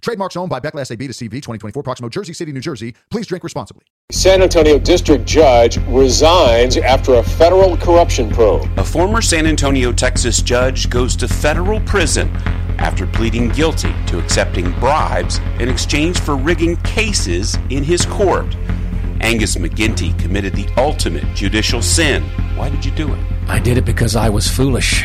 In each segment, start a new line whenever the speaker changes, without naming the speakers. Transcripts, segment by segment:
Trademarks owned by Beckless AB to CV 2024, Proximo, Jersey City, New Jersey. Please drink responsibly.
San Antonio District Judge resigns after a federal corruption probe.
A former San Antonio, Texas judge goes to federal prison after pleading guilty to accepting bribes in exchange for rigging cases in his court. Angus McGinty committed the ultimate judicial sin. Why did you do it?
I did it because I was foolish.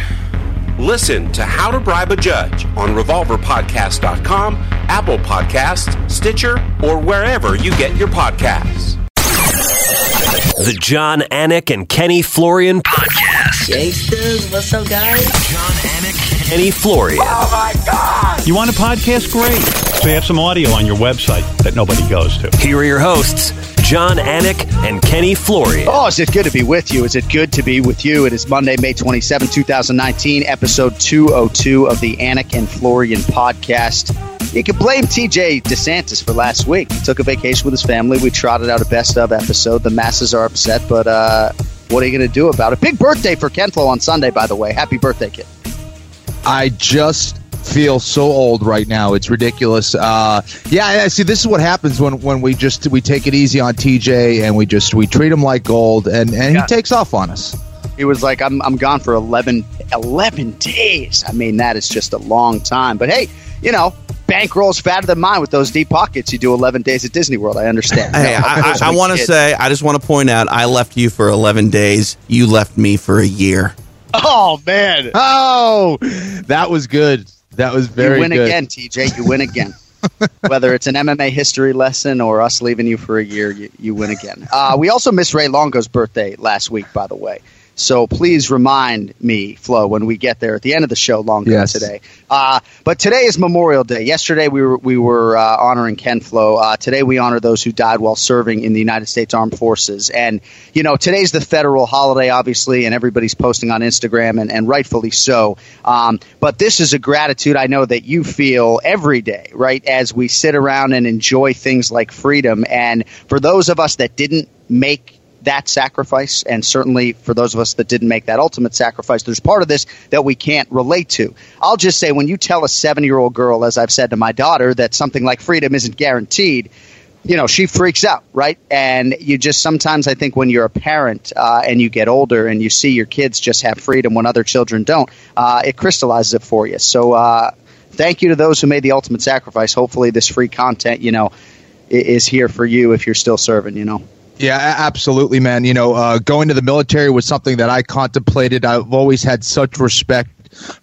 Listen to How to Bribe a Judge on RevolverPodcast.com, Apple Podcasts, Stitcher, or wherever you get your podcasts.
The John Anik and Kenny Florian podcast.
Gangsters, what's up, guys?
John Anik, and Kenny Florian.
Oh my God!
You want a podcast? Great. So you have some audio on your website that nobody goes to.
Here are your hosts, John Anik and Kenny Florian.
Oh, is it good to be with you? Is it good to be with you? It is Monday, May 27, 2019, episode 202 of the Anik and Florian podcast. You can blame TJ DeSantis for last week. He took a vacation with his family. We trotted out a best of episode. The masses are upset, but uh, what are you going to do about it? Big birthday for Ken Flo on Sunday, by the way. Happy birthday, kid.
I just feel so old right now. It's ridiculous. Uh, yeah, I see. This is what happens when, when we just we take it easy on TJ and we just we treat him like gold, and and
Yeah.
he takes off on us.
He was like, I'm, I'm gone for 11, 11 days. I mean, that is just a long time. But hey, you know, bankroll's fatter than mine with those deep pockets. You do 11 days at Disney World. I understand.
Hey,
No,
I, I, I want to say, I just want to point out, I left you for 11 days. You left me for a year.
Oh, man.
Oh, that was good. That was very
you win
good.
again, TJ. You win again. Whether it's an MMA history lesson or us leaving you for a year, you, you win again. Uh, we also missed Ray Longo's birthday last week, by the way. So please remind me, Flo, when we get there at the end of the show, Longo
Yes.
today. Uh, but today is Memorial Day. Yesterday we were we were uh, honoring Ken Flo. Uh, today we honor those who died while serving in the United States Armed Forces. And you know, today's the federal holiday, obviously, and everybody's posting on Instagram, and, and rightfully so. Um, but this is a gratitude I know that you feel every day, right? As we sit around and enjoy things like freedom. And for those of us that didn't make that sacrifice, and certainly for those of us that didn't make that ultimate sacrifice, there's part of this that we can't relate to. I'll just say when you tell a seven year old girl, as I've said to my daughter, that something like freedom isn't guaranteed, you know, she freaks out, right? And you just sometimes, I think, when you're a parent uh, and you get older and you see your kids just have freedom when other children don't, uh, it crystallizes it for you. So, uh, thank you to those who made the ultimate sacrifice. Hopefully, this free content, you know, is here for you if you're still serving, you know.
Yeah, absolutely, man. You know, uh, going to the military was something that I contemplated. I've always had such respect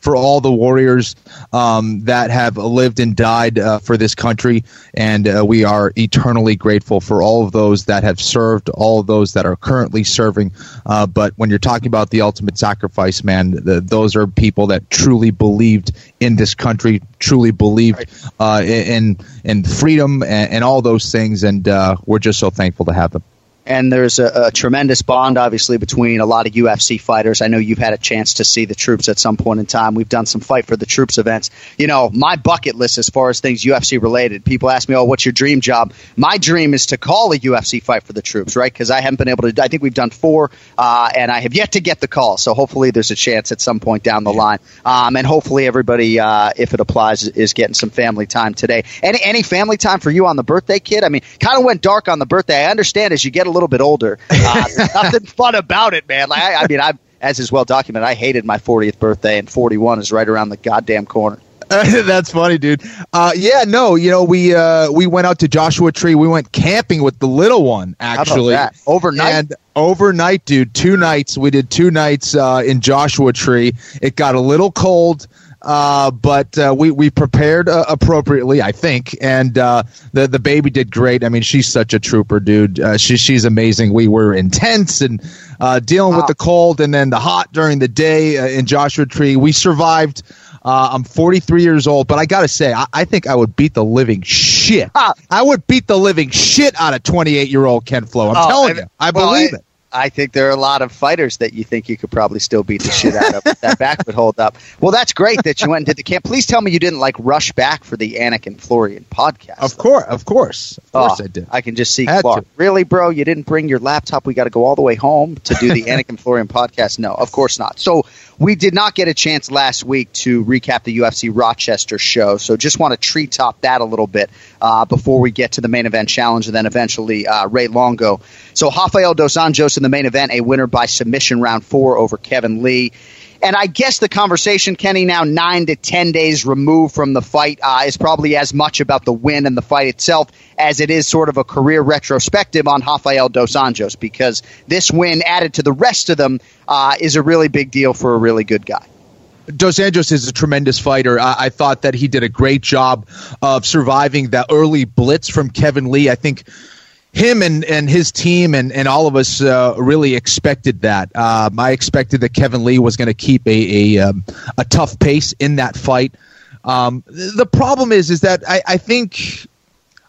for all the warriors um, that have lived and died uh, for this country, and uh, we are eternally grateful for all of those that have served, all of those that are currently serving. Uh, but when you're talking about the ultimate sacrifice, man, the, those are people that truly believed in this country, truly believed uh, in in freedom and, and all those things, and uh, we're just so thankful to have them.
And there's a, a tremendous bond, obviously, between a lot of UFC fighters. I know you've had a chance to see the troops at some point in time. We've done some fight for the troops events. You know, my bucket list as far as things UFC related. People ask me, "Oh, what's your dream job?" My dream is to call a UFC fight for the troops, right? Because I haven't been able to. I think we've done four, uh, and I have yet to get the call. So hopefully, there's a chance at some point down the line. Um, and hopefully, everybody, uh, if it applies, is getting some family time today. Any any family time for you on the birthday, kid? I mean, kind of went dark on the birthday. I understand as you get a little bit older, uh, nothing fun about it, man. Like I, I mean, I'm as is well documented, I hated my 40th birthday, and 41 is right around the goddamn corner.
That's funny, dude. Uh, yeah, no, you know, we uh, we went out to Joshua Tree. We went camping with the little one, actually.
Overnight?
And overnight, dude. Two nights. We did two nights uh, in Joshua Tree. It got a little cold. Uh, but uh, we we prepared uh, appropriately, I think, and uh, the the baby did great. I mean, she's such a trooper, dude. Uh, she she's amazing. We were intense and uh, dealing with the cold and then the hot during the day uh, in Joshua Tree. We survived Uh, I'm 43 years old, but I got to say, I, I, think I would beat the living shit. Ah. I would beat the living shit out of 28 year old Ken Flo. I'm oh, telling you, I well, believe I, it.
I think there are a lot of fighters that you think you could probably still beat the shit out of. that back would hold up. Well, that's great that you went and did the camp. Please tell me you didn't like rush back for the Anik and Florian podcast.
Of course, of course, of course, oh, I did.
I can just see Had Clark. To. Really, bro? You didn't bring your laptop. We got to go all the way home to do the Anik and Florian podcast. No, of course not. So we did not get a chance last week to recap the UFC Rochester show, so just want to treetop that a little bit uh, before we get to the main event challenge and then eventually uh, Ray Longo. So Rafael Dos Anjos in the main event, a winner by submission round four over Kevin Lee. And I guess the conversation, Kenny, now nine to 10 days removed from the fight, uh, is probably as much about the win and the fight itself as it is sort of a career retrospective on Rafael Dos Anjos because this win, added to the rest of them, uh, is a really big deal for a really good guy.
Dos Anjos is a tremendous fighter. I, I, thought that he did a great job of surviving that early blitz from Kevin Lee. I think him and, and his team and, and all of us uh, really expected that. Um, I expected that Kevin Lee was going to keep a a, um, a tough pace in that fight. Um, the problem is is that I, I think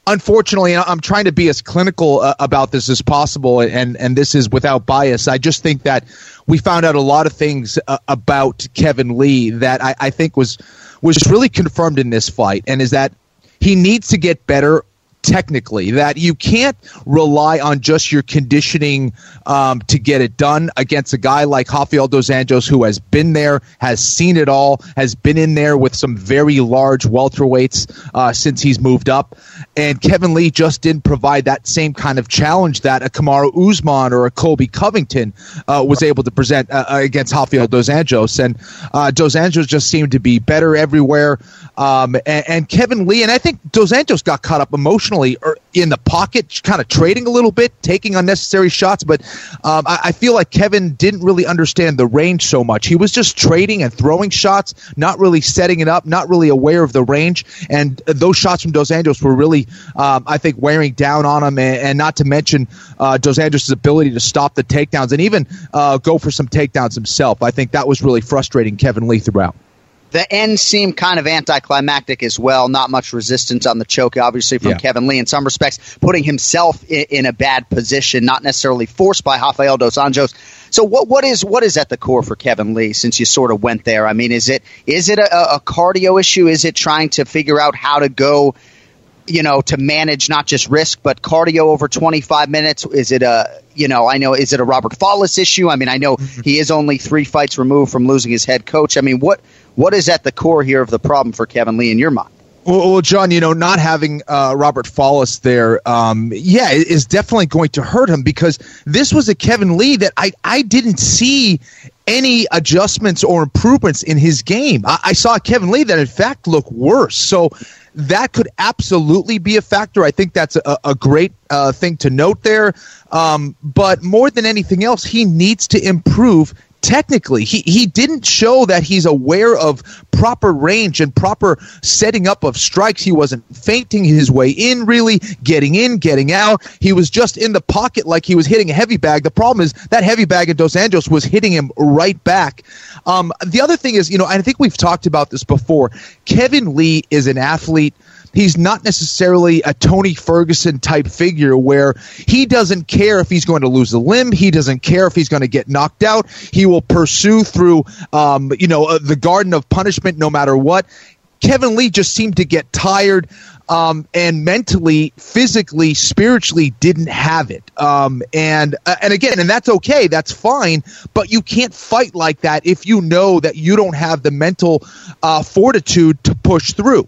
unfortunately I'm trying to be as clinical uh, about this as possible and and this is without bias. I just think that we found out a lot of things uh, about Kevin Lee that I, I think was was really confirmed in this fight and is that he needs to get better technically that you can't rely on just your conditioning um, to get it done against a guy like Rafael Dos Anjos who has been there, has seen it all, has been in there with some very large welterweights uh, since he's moved up. And Kevin Lee just didn't provide that same kind of challenge that a Kamaru Usman or a Colby Covington uh, was able to present uh, against Rafael Dos Anjos. And uh, Dos Anjos just seemed to be better everywhere. Um, and, and, Kevin Lee, and I think Dos Anjos got caught up emotionally er, in the pocket, kind of trading a little bit, taking unnecessary shots. But um, I, I, feel like Kevin didn't really understand the range so much. He was just trading and throwing shots, not really setting it up, not really aware of the range. And those shots from Dos Anjos were really, um, I think, wearing down on him. And, and not to mention uh, Dos Anjos' ability to stop the takedowns and even uh, go for some takedowns himself. I think that was really frustrating Kevin Lee throughout.
The end seemed kind of anticlimactic as well. Not much resistance on the choke, obviously, from yeah. Kevin Lee in some respects, putting himself in, in, a bad position, not necessarily forced by Rafael Dos Anjos. So what what is what is at the core for Kevin Lee since you sort of went there? I mean, is it is it a, a cardio issue? Is it trying to figure out how to go you know, to manage not just risk but cardio over 25 minutes? Is it a, you know, I know, is it a Robert Follis issue? I mean, I know mm-hmm. he is only three fights removed from losing his head coach. I mean, what what is at the core here of the problem for Kevin Lee in your mind?
Well, John, you know, not having uh, Robert Follis there, um, yeah, is definitely going to hurt him because this was a Kevin Lee that I, I didn't see any adjustments or improvements in his game. I, I saw Kevin Lee that, in fact, look worse. So that could absolutely be a factor. I think that's a, a great uh, thing to note there. Um, but more than anything else, he needs to improve technically. He he didn't show that he's aware of proper range and proper setting up of strikes. He wasn't feinting his way in, really getting in, getting out. He was just in the pocket like he was hitting a heavy bag. The problem is that heavy bag in Dos Anjos was hitting him right back. Um, the other thing is, you know, I think we've talked about this before. Kevin Lee is an athlete he's not necessarily a Tony Ferguson type figure where he doesn't care if he's going to lose a limb. He doesn't care if he's going to get knocked out. He will pursue through, um, you know, uh, the garden of punishment no matter what. Kevin Lee just seemed to get tired um, and mentally, physically, spiritually didn't have it. Um, and uh, and again, and that's okay, that's fine. But you can't fight like that if you know that you don't have the mental uh, fortitude to push through.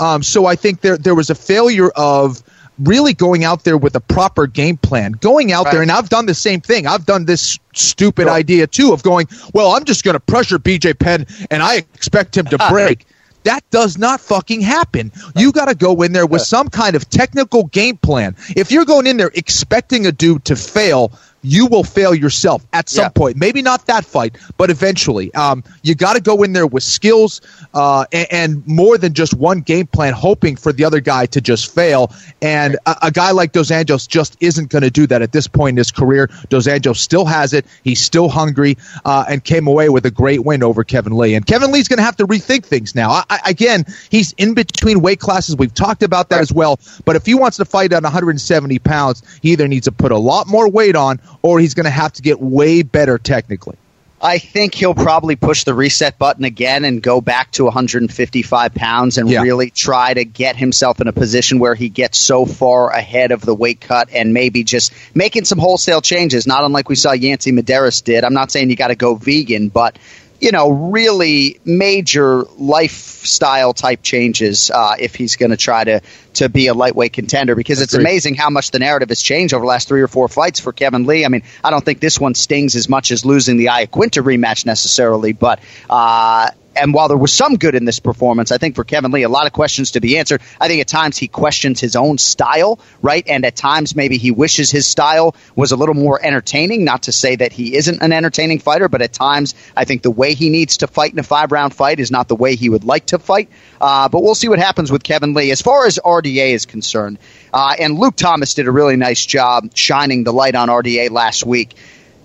Um, so I think there there was a failure of really going out there with a proper game plan. Going out right. there, and I've done the same thing. I've done this stupid sure. idea too of going, well, I'm just going to pressure BJ Penn and I expect him to break. That does not fucking happen. You got to go in there with some kind of technical game plan. If you're going in there expecting a dude to fail, you will fail yourself at some
Yeah.
point. Maybe not that fight, but eventually. Um, you got to go in there with skills uh, and, and more than just one game plan, hoping for the other guy to just fail. And a, a guy like Dos Anjos just isn't going to do that at this point in his career. Dos Anjos still has it. He's still hungry uh, and came away with a great win over Kevin Lee. And Kevin Lee's going to have to rethink things now. I, I, again, he's in between weight classes. We've talked about that as well. But if he wants to fight at 170 pounds, he either needs to put a lot more weight on or he's going to have to get way better technically.
I think he'll probably push the reset button again and go back to 155 pounds and
Yeah.
really try to get himself in a position where he gets so far ahead of the weight cut and maybe just making some wholesale changes, not unlike we saw Yancey Medeiros did. I'm not saying you got to go vegan, but you know, really major lifestyle type changes uh, if he's going to try to to be a lightweight contender because it's
Agreed.
amazing how much the narrative has changed over the last three or four fights for Kevin Lee. I mean, I don't think this one stings as much as losing the Iaquinta rematch necessarily, but uh, and while there was some good in this performance, I think for Kevin Lee, a lot of questions to be answered. I think at times he questions his own style, right? And at times maybe he wishes his style was a little more entertaining. Not to say that he isn't an entertaining fighter, but at times I think the way he needs to fight in a five round fight is not the way he would like to fight. Uh, but we'll see what happens with Kevin Lee. As far as RDA is concerned, uh, and Luke Thomas did a really nice job shining the light on RDA last week.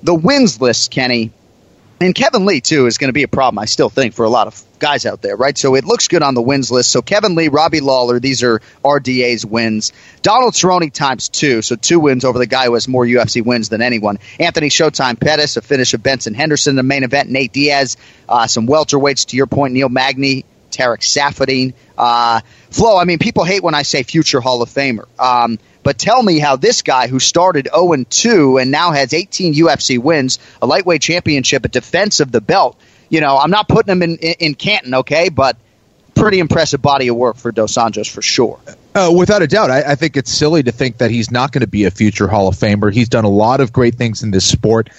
The wins list, Kenny, and Kevin Lee, too, is going to be a problem, I still think, for a lot of guys out there, right? So it looks good on the wins list. So Kevin Lee, Robbie Lawler, these are RDA's wins. Donald Cerrone times two, so two wins over the guy who has more UFC wins than anyone. Anthony Showtime Pettis, a finish of Benson Henderson, in the main event, Nate Diaz, uh, some welterweights, to your point, Neil Magny, Tarec Saffiedine. Uh, Flo, I mean, people hate when I say future Hall of Famer. Um, but tell me how this guy who started 0 2 and now has 18 UFC wins, a lightweight championship, a defense of the belt. You know, I'm not putting him in, in, in Canton, okay, but pretty impressive body of work for Dos Anjos for sure.
Uh, without a doubt, I, I think it's silly to think that he's not going to be a future Hall of Famer. He's done a lot of great things in this sport.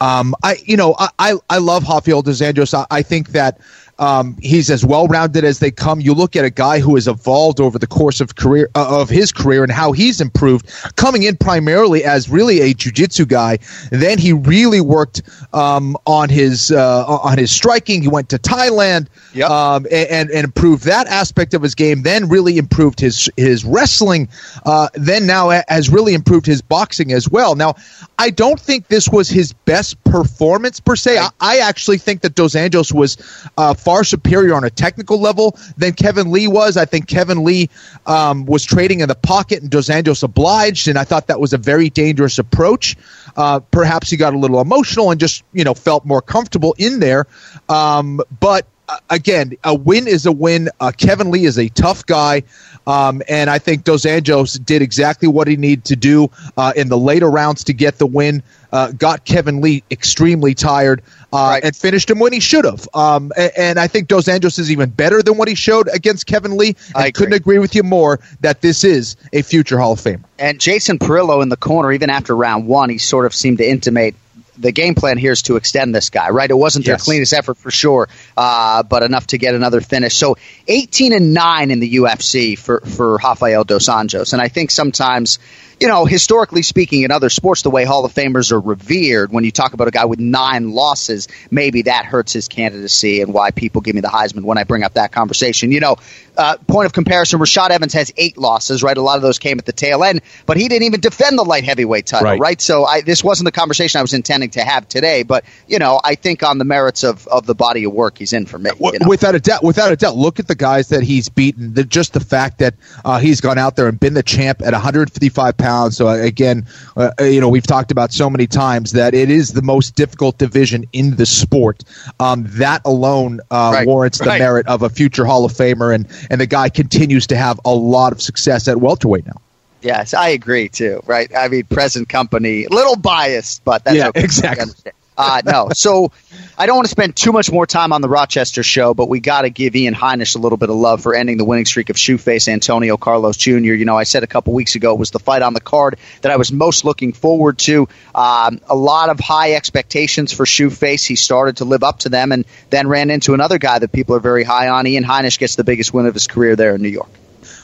Um, I, you know, I, I, I love Rafael dos Anjos. I, I think that um, he's as well rounded as they come. You look at a guy who has evolved over the course of career uh, of his career and how he's improved, coming in primarily as really a jiu-jitsu guy. Then he really worked um, on his uh, on his striking. He went to Thailand um, and, and improved that aspect of his game. Then really improved his his wrestling. Uh, then now has really improved his boxing as well. Now, I don't think this was his best performance per se. I, I actually think that Dos Anjos was uh, far superior on a technical level than Kevin Lee was. I think Kevin Lee um, was trading in the pocket and Dos Anjos obliged, and I thought that was a very dangerous approach. Uh, perhaps he got a little emotional and just you know felt more comfortable in there, um, but uh, again, a win is a win. Uh, Kevin Lee is a tough guy. Um, and I think Dos Anjos did exactly what he needed to do uh, in the later rounds to get the win. Uh, got Kevin Lee extremely tired uh, and finished him when he should have. Um, and, and I think Dos Anjos is even better than what he showed against Kevin Lee. I couldn't agree with you more that this is a future Hall of Famer.
And Jason Parillo in the corner, even after round one, he sort of seemed to intimate the game plan here is to extend this guy, right? It wasn't their
Yes.
cleanest effort for sure, uh, but enough to get another finish. So 18 and 9 in the UFC for, for Rafael Dos Anjos. And I think sometimes, you know, historically speaking in other sports, the way Hall of Famers are revered, when you talk about a guy with nine losses, maybe that hurts his candidacy and why people give me the Heisman when I bring up that conversation. You know, uh, point of comparison, Rashad Evans has eight losses, right? A lot of those came at the tail end, but he didn't even defend the light heavyweight title,
Right.
right? So I, this wasn't the conversation I was intending to have today, but, you know, I think on the merits of, of the body of work he's in for me. you know?
Without a doubt, without a doubt, look at the guys that he's beaten. The, just the fact that uh, he's gone out there and been the champ at 155 pounds. So uh, again, uh, you know, we've talked about so many times that it is the most difficult division in the sport. Um, that alone uh,
Right,
warrants the
right.
merit of a future Hall of Famer, and and the guy continues to have a lot of success at welterweight now.
Yes, I agree too. Right? I mean, present company, little biased, but that's
Yeah,
okay.
exactly.
Uh, no, so I don't want to spend too much more time on the Rochester show, but we got to give Ian Heinisch a little bit of love for ending the winning streak of Shoeface Antonio Carlos Jr. You know, I said a couple weeks ago was the fight on the card that I was most looking forward to. Um, a lot of high expectations for Shoeface. He started to live up to them, and then ran into another guy that people are very high on. Ian Heinisch gets the biggest win of his career there in New York.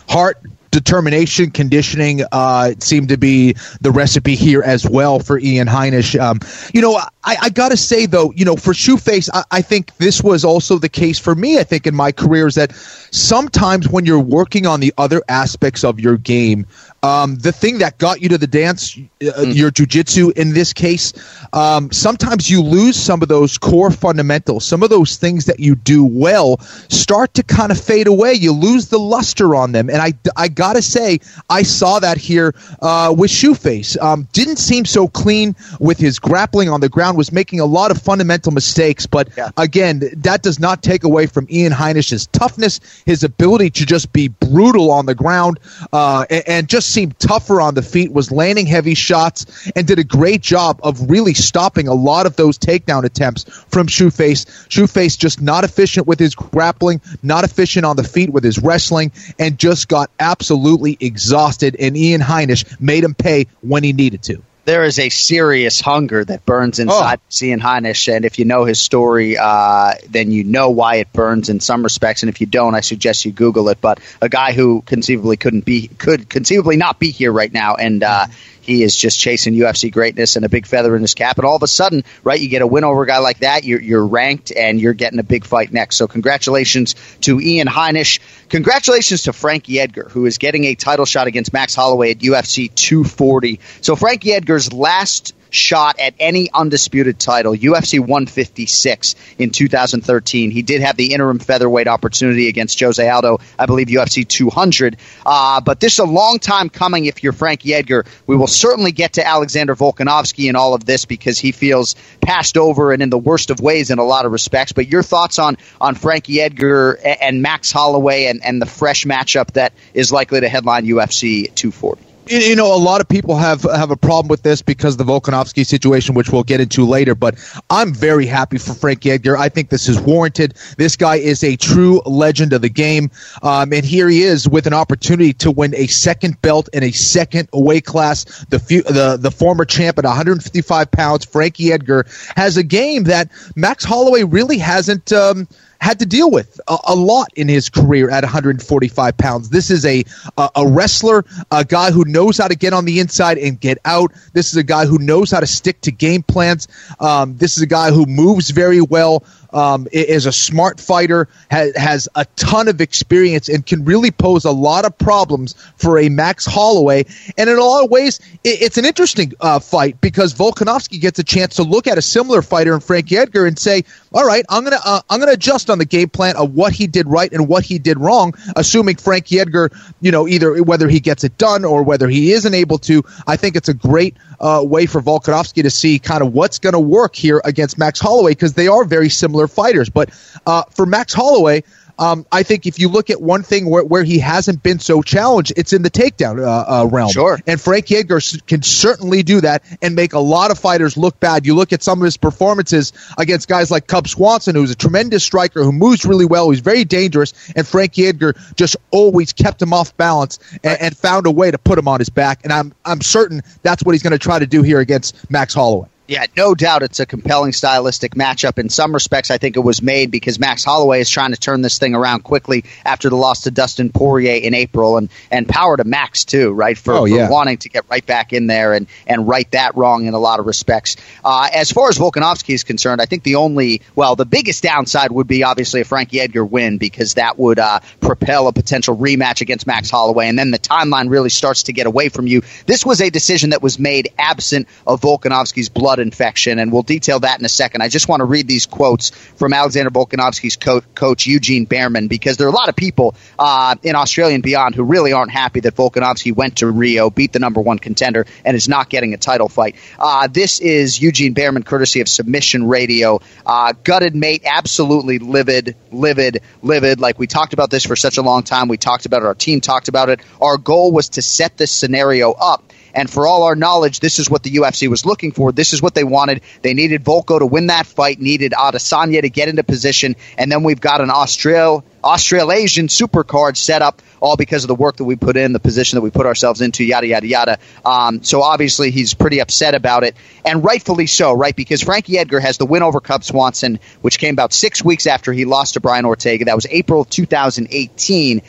Heart determination, conditioning uh, seemed to be the recipe here as well for Ian Heinisch. Um, you know, I, I got to say though, you know, for Shoeface, I, I think this was also the case for me. I think in my career is that sometimes when you're working on the other aspects of your game, um, the thing that got you to the dance, uh, mm. your jujitsu in this case, um, sometimes you lose some of those core fundamentals. Some of those things that you do well start to kind of fade away. You lose the luster on them. And I, I got to say, I saw that here uh, with Shoeface. Um, didn't seem so clean with his grappling on the ground, was making a lot of fundamental mistakes. But yeah. again, that does not take away from Ian Heinisch's toughness, his ability to just be brutal on the ground uh, and, and just seemed tougher on the feet, was landing heavy shots, and did a great job of really stopping a lot of those takedown attempts from Shoeface. Shoeface just not efficient with his grappling, not efficient on the feet with his wrestling, and just got absolutely exhausted. And Ian Heinisch made him pay when he needed to
there is a serious hunger that burns inside oh. Ian Heinisch, and if you know his story, uh, then you know why it burns in some respects. And if you don't, I suggest you Google it. But a guy who conceivably couldn't be, could conceivably not be here right now, and uh, he is just chasing UFC greatness and a big feather in his cap. And all of a sudden, right, you get a win over a guy like that, you're, you're ranked and you're getting a big fight next. So congratulations to Ian Heinisch. Congratulations to Frankie Edgar, who is getting a title shot against Max Holloway at UFC 240. So Frankie Edgar's last shot at any undisputed title, UFC 156 in 2013. He did have the interim featherweight opportunity against Jose Aldo, I believe UFC 200. Uh, but this is a long time coming if you're Frankie Edgar. We will certainly get to Alexander Volkanovski in all of this because he feels passed over and in the worst of ways in a lot of respects. But your thoughts on, on Frankie Edgar and Max Holloway and, and the fresh matchup that is likely to headline UFC 240?
You know, a lot of people have have a problem with this because of the Volkanovski situation, which we'll get into later. But I'm very happy for Frankie Edgar. I think this is warranted. This guy is a true legend of the game, um, and here he is with an opportunity to win a second belt in a second weight class. The the the former champ at 155 pounds, Frankie Edgar, has a game that Max Holloway really hasn't. Um, had to deal with a, a, lot in his career at 145 pounds. This is a, a, wrestler, a guy who knows how to get on the inside and get out. This is a guy who knows how to stick to game plans. Um, this is a guy who moves very well um, is a smart fighter, has, has a ton of experience, and can really pose a lot of problems for a Max Holloway. And in a lot of ways, it, it's an interesting uh, fight because Volkanovski gets a chance to look at a similar fighter in Frankie Edgar and say, "All right, I'm gonna uh, I'm gonna adjust on the game plan of what he did right and what he did wrong." Assuming Frankie Edgar, you know, either whether he gets it done or whether he isn't able to, I think it's a great uh, way for Volkanovski to see kind of what's going to work here against Max Holloway because they are very similar fighters. But uh, for Max Holloway, um, I think if you look at one thing where, where he hasn't been so challenged, it's in the takedown uh, uh, realm.
Sure.
And Frankie Edgar can certainly do that and make a lot of fighters look bad. You look at some of his performances against guys like Cub Swanson, who's a tremendous striker who moves really well, who's very dangerous, and Frankie Edgar just always kept him off balance and, and found a way to put him on his back. And I'm I'm certain that's what he's going to try to do here against Max Holloway.
Yeah, no doubt it's a compelling stylistic matchup. In some respects, I think it was made because Max Holloway is trying to turn this thing around quickly after the loss to Dustin Poirier in April, and and power to Max too, right? For, oh, yeah. for wanting to get right back in there and and right that wrong in a lot of respects. Uh, as far as Volkanovski is concerned, I think the only well, the biggest downside would be obviously a Frankie Edgar win because that would uh, propel a potential rematch against Max Holloway, and then the timeline really starts to get away from you. This was a decision that was made absent of Volkanovski's blood blood infection, and we'll detail that in a second. I just want to read these quotes from Alexander Volkanovski's co- coach, Eugene Bareman, because there are a lot of people uh, in Australia and beyond who really aren't happy that Volkanovski went to Rio, beat the number one contender, and is not getting a title fight. Uh, this is Eugene Bareman, courtesy of Submission Radio. Uh, gutted, mate, absolutely livid, livid, livid. Like we talked about this for such a long time. We talked about it. Our team talked about it. Our goal was to set this scenario up and for all our knowledge, this is what the UFC was looking for. This is what they wanted. They needed Volko to win that fight, needed Adesanya to get into position, and then we've got an Austral Australasian supercard set up all because of the work that we put in, the position that we put ourselves into, yada yada yada. Um, so obviously he's pretty upset about it, and rightfully so, right? Because Frankie Edgar has the win over Cub Swanson, which came about six weeks after he lost to Brian Ortega. That was April 2018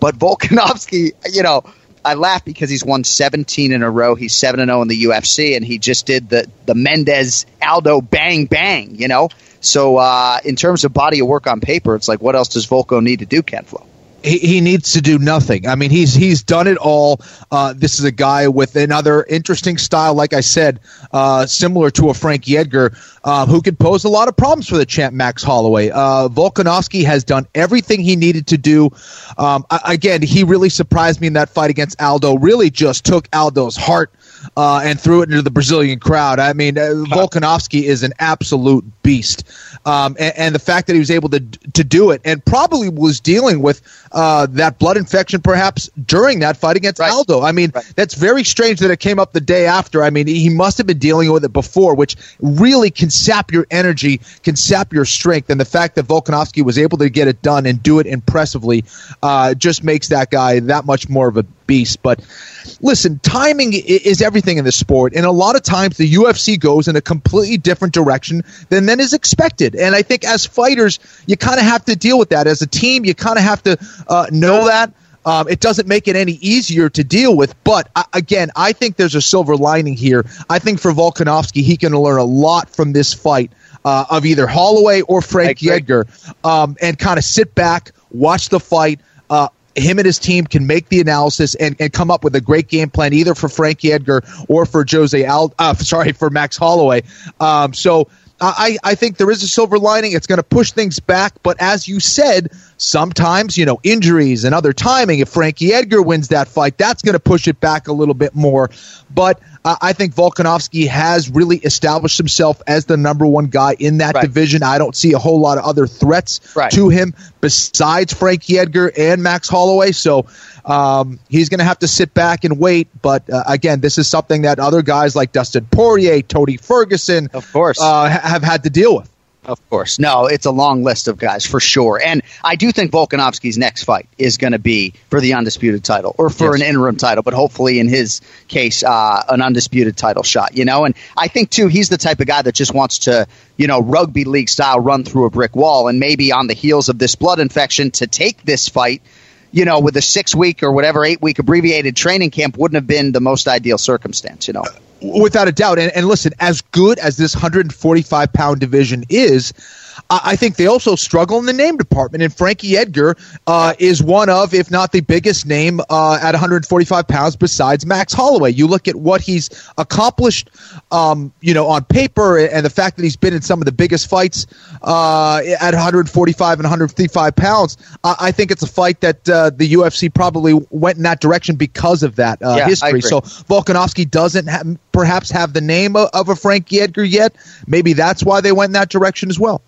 But Volkanovski, you know, I laugh because he's won 17 in a row. He's 7 and 0 in the UFC, and he just did the, the Mendes Aldo bang bang, you know? So, uh, in terms of body of work on paper, it's like, what else does Volko need to do, Ken Flo?
He, he needs to do nothing. I mean, he's he's done it all. Uh, this is a guy with another interesting style, like I said, uh, similar to a Frankie Edgar, uh, who could pose a lot of problems for the champ Max Holloway. Uh, Volkanovski has done everything he needed to do. Um, I, again, he really surprised me in that fight against Aldo. Really, just took Aldo's heart uh, and threw it into the Brazilian crowd. I mean, uh, Volkanovski is an absolute beast, um, and, and, the fact that he was able to to do it, and probably was dealing with uh, that blood infection perhaps during that fight against right. Aldo. I mean, right. that's very strange that it came up the day after. I mean, he must have been dealing with it before, which really can sap your energy, can sap your strength, and the fact that Volkanovski was able to get it done and do it impressively uh, just makes that guy that much more of a beast. But listen, timing is everything in this sport, and a lot of times the UFC goes in a completely different direction than then is expected. And I think as fighters, you kind of have to deal with that. As a team, you kind of have to uh, know that. Um, it doesn't make it any easier to deal with. But uh, again, I think there's a silver lining here. I think for Volkanovski, he can learn a lot from this fight uh, of either Holloway or Frank Edgar, um, and kind of sit back, watch the fight. Uh, him and his team can make the analysis and, and come up with a great game plan either for Frankie Edgar or for Jose Al. Uh, sorry, for Max Holloway. Um, so I, I think there is a silver lining. It's going to push things back, but as you said, sometimes you know injuries and other timing. If Frankie Edgar wins that fight, that's going to push it back a little bit more. But uh, I think Volkanovski has really established himself as the number one guy in that right. division. I don't see a whole lot of other threats right. to him besides Frankie Edgar and Max Holloway. So um, he's going to have to sit back and wait. But uh, again, this is something that other guys like Dustin Poirier, Tony Ferguson,
of course,
uh, have had to deal with.
Of course. No, it's a long list of guys for sure. And I do think Volkanovski's next fight is going to be for the undisputed title or for yes. an interim title, but hopefully in his case, uh, an undisputed title shot, you know? And I think, too, he's the type of guy that just wants to, you know, rugby league style run through a brick wall and maybe on the heels of this blood infection to take this fight you know, with a six week or whatever eight week abbreviated training camp wouldn't have been the most ideal circumstance, you know.
Without a doubt. And, and listen, as good as this 145 pound division is, I think they also struggle in the name department. And Frankie Edgar uh, is one of, if not the biggest name uh, at 145 pounds besides Max Holloway. You look at what he's accomplished, um, you know, on paper, and the fact that he's been in some of the biggest fights uh, at 145 and 155 pounds. I think it's a fight that uh, the UFC probably went in that direction because of that uh, yeah, history. So Volkanovski doesn't have, perhaps have the name of, of a Frankie Edgar yet. Maybe that's why they went in that direction as well.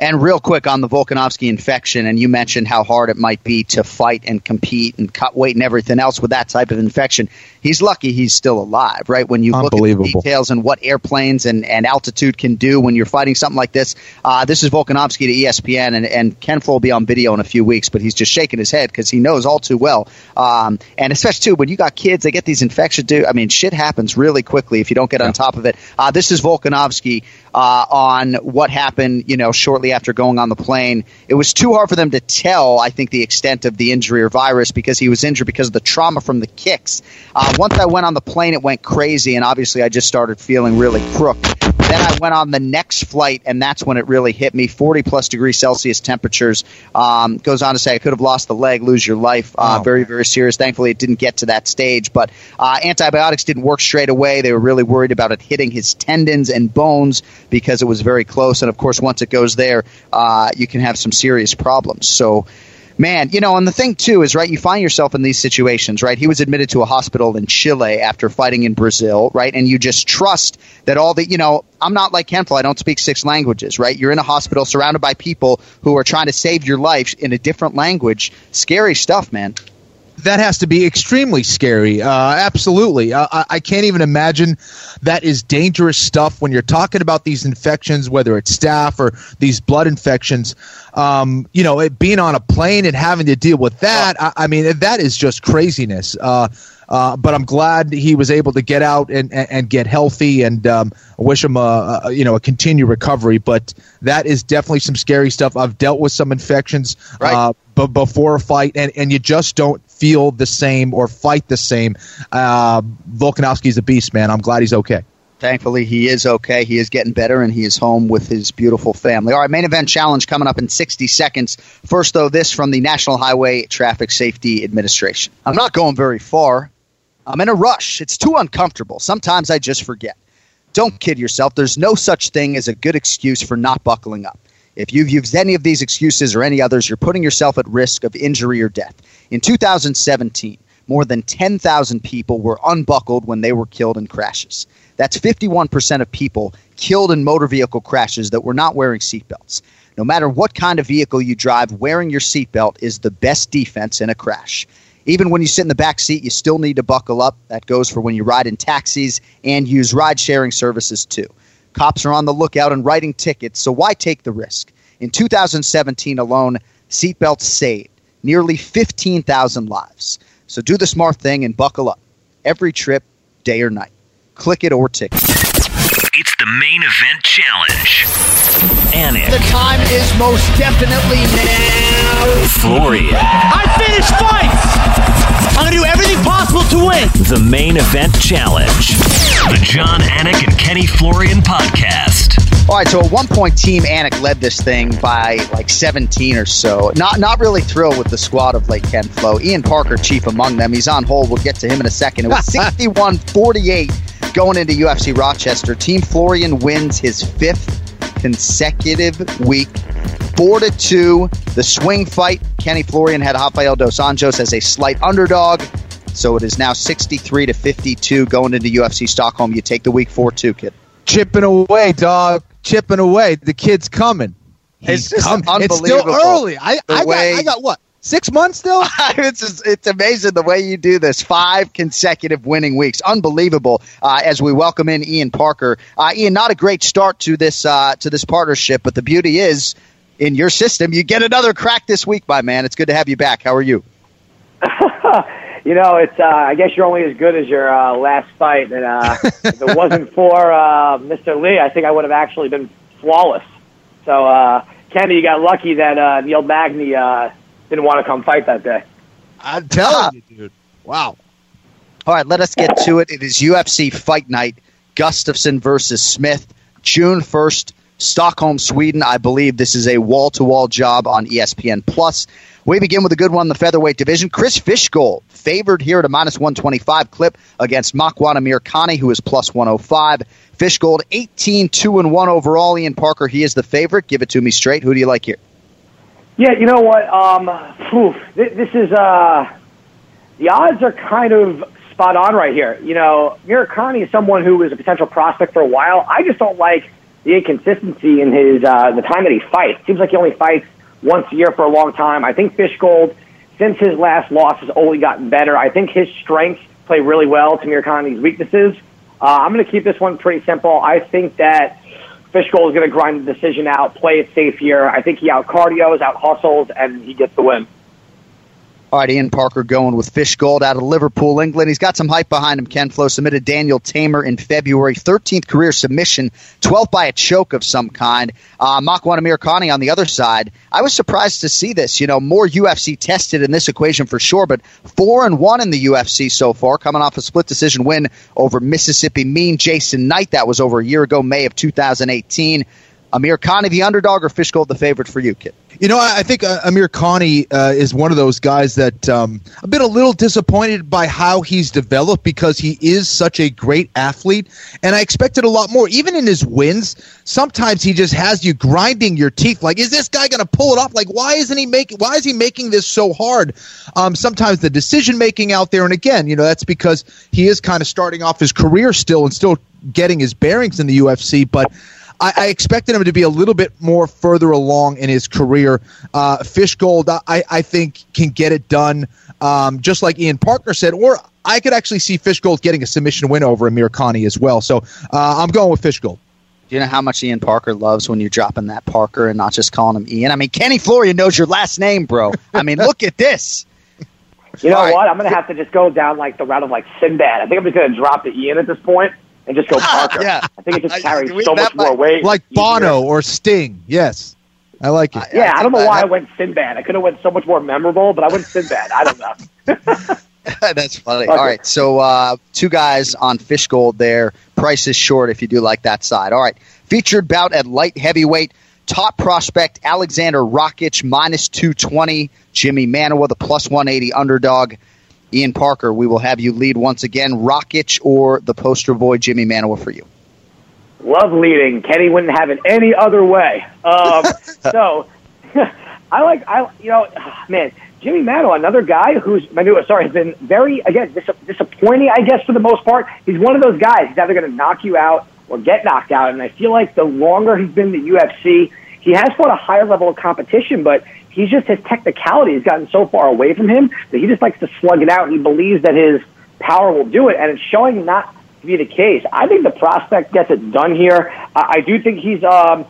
And real quick on the Volkanovski infection, and you mentioned how hard it might be to fight and compete and cut weight and everything else with that type of infection. He's lucky he's still alive, right? When you look at the details and what airplanes and, and altitude can do when you're fighting something like this. Uh, this is Volkanovski to ESPN, and, and Ken Flo will be on video in a few weeks, but he's just shaking his head because he knows all too well. Um, and especially, too, when you got kids, they get these infections, too. I mean, shit happens really quickly if you don't get yeah. on top of it. Uh, this is Volkanovski uh, on what happened, you know, shortly after going on the plane. It was too hard for them to tell, I think, the extent of the injury or virus because he was injured because of the trauma from the kicks. Uh, once I went on the plane, it went crazy, and obviously I just started feeling really crooked. Then I went on the next flight, and that's when it really hit me 40 plus degrees Celsius temperatures. Um, goes on to say, I could have lost the leg, lose your life. Uh, oh. Very, very serious. Thankfully, it didn't get to that stage, but uh, antibiotics didn't work straight away. They were really worried about it hitting his tendons and bones because it was very close. And of course, once it goes there, uh, you can have some serious problems. So, man, you know, and the thing too is, right, you find yourself in these situations, right? He was admitted to a hospital in Chile after fighting in Brazil, right? And you just trust that all the, you know, I'm not like Flo. I don't speak six languages, right? You're in a hospital surrounded by people who are trying to save your life in a different language. Scary stuff, man
that has to be extremely scary. Uh, absolutely. Uh, I, I, can't even imagine that is dangerous stuff when you're talking about these infections, whether it's staph or these blood infections. Um, you know, it, being on a plane and having to deal with that, I, I mean, that is just craziness. Uh, Uh, but I'm glad he was able to get out and, and, and get healthy, and um, I wish him a, a, you know a continued recovery. But that is definitely some scary stuff. I've dealt with some infections
Right.
uh, b- before a fight, and, and you just don't feel the same or fight the same. Uh, Volkanovski's a beast, man. I'm glad he's okay.
Thankfully, he is okay. He is getting better, and he is home with his beautiful family. All right, main event challenge coming up in 60 seconds. First, though, this from the National Highway Traffic Safety Administration. I'm not going very far. I'm in a rush. It's too uncomfortable. Sometimes I just forget. Don't kid yourself. There's no such thing as a good excuse for not buckling up. If you've used any of these excuses or any others, you're putting yourself at risk of injury or death. In 2017, more than 10,000 people were unbuckled when they were killed in crashes. That's 51% of people killed in motor vehicle crashes that were not wearing seatbelts. No matter what kind of vehicle you drive, wearing your seatbelt is the best defense in a crash. Even when you sit in the back seat, you still need to buckle up. That goes for when you ride in taxis and use ride sharing services too. Cops are on the lookout and writing tickets, so why take the risk? In 2017 alone, seatbelts saved nearly 15,000 lives. So do the smart thing and buckle up. Every trip, day or night. Click it or ticket.
It's the main event challenge. Anik,
The time is most definitely now.
Florian,
I finish fights! I'm gonna do everything possible to win!
the main event challenge. The John Anik and Kenny Florian podcast.
All right, so at one point, Team Anik led this thing by like 17 or so. Not not really thrilled with the squad of Lake Ken Flo. Ian Parker, chief among them. He's on hold. We'll get to him in a second. It was 61 48 going into UFC Rochester. Team Florian wins his fifth consecutive week. Four to two. The swing fight. Kenny Florian had Rafael dos Anjos as a slight underdog. So it is now 63 to 52 going into UFC Stockholm. You take the week four two, kid.
Chipping away, dog. Chipping away. The kid's coming.
It's just
coming. It's still early. I, I, got, I got what? Six months still?
it's just, it's amazing the way you do this. Five consecutive winning weeks, unbelievable. Uh, as we welcome in Ian Parker, uh, Ian, not a great start to this uh, to this partnership, but the beauty is in your system, you get another crack this week, my man. It's good to have you back. How are you?
you know, it's. Uh, I guess you're only as good as your uh, last fight, and uh, if it wasn't for uh, Mr. Lee, I think I would have actually been flawless. So, uh, Kenny, you got lucky that uh, Neil Magny uh, didn't want to come fight that day.
I'm telling you, dude. Wow.
All right, let us get to it. It is UFC Fight Night. Gustafsson versus Smith, June first, Stockholm, Sweden. I believe this is a wall-to-wall job on ESPN Plus. We begin with a good one the featherweight division. Chris Fishgold favored here at a minus 125 clip against Makwan Amirkhani, who is plus 105. Fishgold 18 2 and 1 overall. Ian Parker, he is the favorite. Give it to me straight. Who do you like here?
Yeah, you know what? Um, phew, th- this is uh, the odds are kind of spot on right here. You know, Murakami is someone who was a potential prospect for a while. I just don't like the inconsistency in his uh, the time that he fights. Seems like he only fights once a year for a long time. I think Fishgold, since his last loss, has only gotten better. I think his strengths play really well to Murakami's weaknesses. Uh, I'm going to keep this one pretty simple. I think that Fishgold is going to grind the decision out, play it safe here. I think he out cardios, out hustles, and he gets the win.
All right, Ian Parker going with Fishgold out of Liverpool, England. He's got some hype behind him. Ken Flo submitted Daniel Teymur in February, 13th career submission, 12th by a choke of some kind. Uh, Makwan Amirkhani on the other side. I was surprised to see this. You know, more UFC tested in this equation for sure, but four and one in the UFC so far, coming off a split decision win over Mississippi Mean Jason Knight. That was over a year ago, May of 2018. Amirkhani, the underdog, or Fishgold, the favorite for you, kid?
You know, I think uh, Amirkhani uh, is one of those guys that um, I've been a little disappointed by how he's developed because he is such a great athlete, and I expected a lot more. Even in his wins, sometimes he just has you grinding your teeth. Like, is this guy going to pull it off? Like, why isn't he making? Why is he making this so hard? Um, sometimes the decision making out there, and again, you know, that's because he is kind of starting off his career still and still getting his bearings in the UFC, but. I, I expected him to be a little bit more further along in his career. Uh, Fishgold, I, I think, can get it done, um, just like Ian Parker said, or I could actually see Fishgold getting a submission win over Amirkhani as well. So uh, I'm going with Fishgold.
Do you know how much Ian Parker loves when you're dropping that Parker and not just calling him Ian? I mean, Kenny Florian knows your last name, bro. I mean, look at this.
You know
All right.
what? I'm going to have to just go down like the route of like Sinbad. I think I'm just going to drop the Ian at this point and just go Parker.
Yeah.
I think it just carries
we-
so much
might-
more weight.
Like
easier.
Bono or Sting. Yes. I like it.
Yeah, I, don't know
think
why I
that-
went Sinbad. I could have went so much more memorable, but I went Sinbad. I don't know.
That's funny.
Okay.
All right, so uh, two guys on Fishgold there. Price is short if you do like that side. All right, featured bout at light heavyweight. Top prospect Alexander Rakic minus two twenty. Jimi Manuwa the plus one eighty underdog. Ian Parker, we will have you lead once again. Rakic or the poster boy Jimi Manuwa for you.
Love leading. Kenny wouldn't have it any other way. Um, so I like I you know man Jimmy Mano, another guy who's new sorry has been very again dis- disappointing I guess for the most part. He's one of those guys. He's either going to knock you out or get knocked out. And I feel like the longer he's been in the UFC, he has fought a higher level of competition, but he's just his technicality has gotten so far away from him that he just likes to slug it out and he believes that his power will do it, and it's showing not to be the case. I think the prospect gets it done here. I, I do think he's um,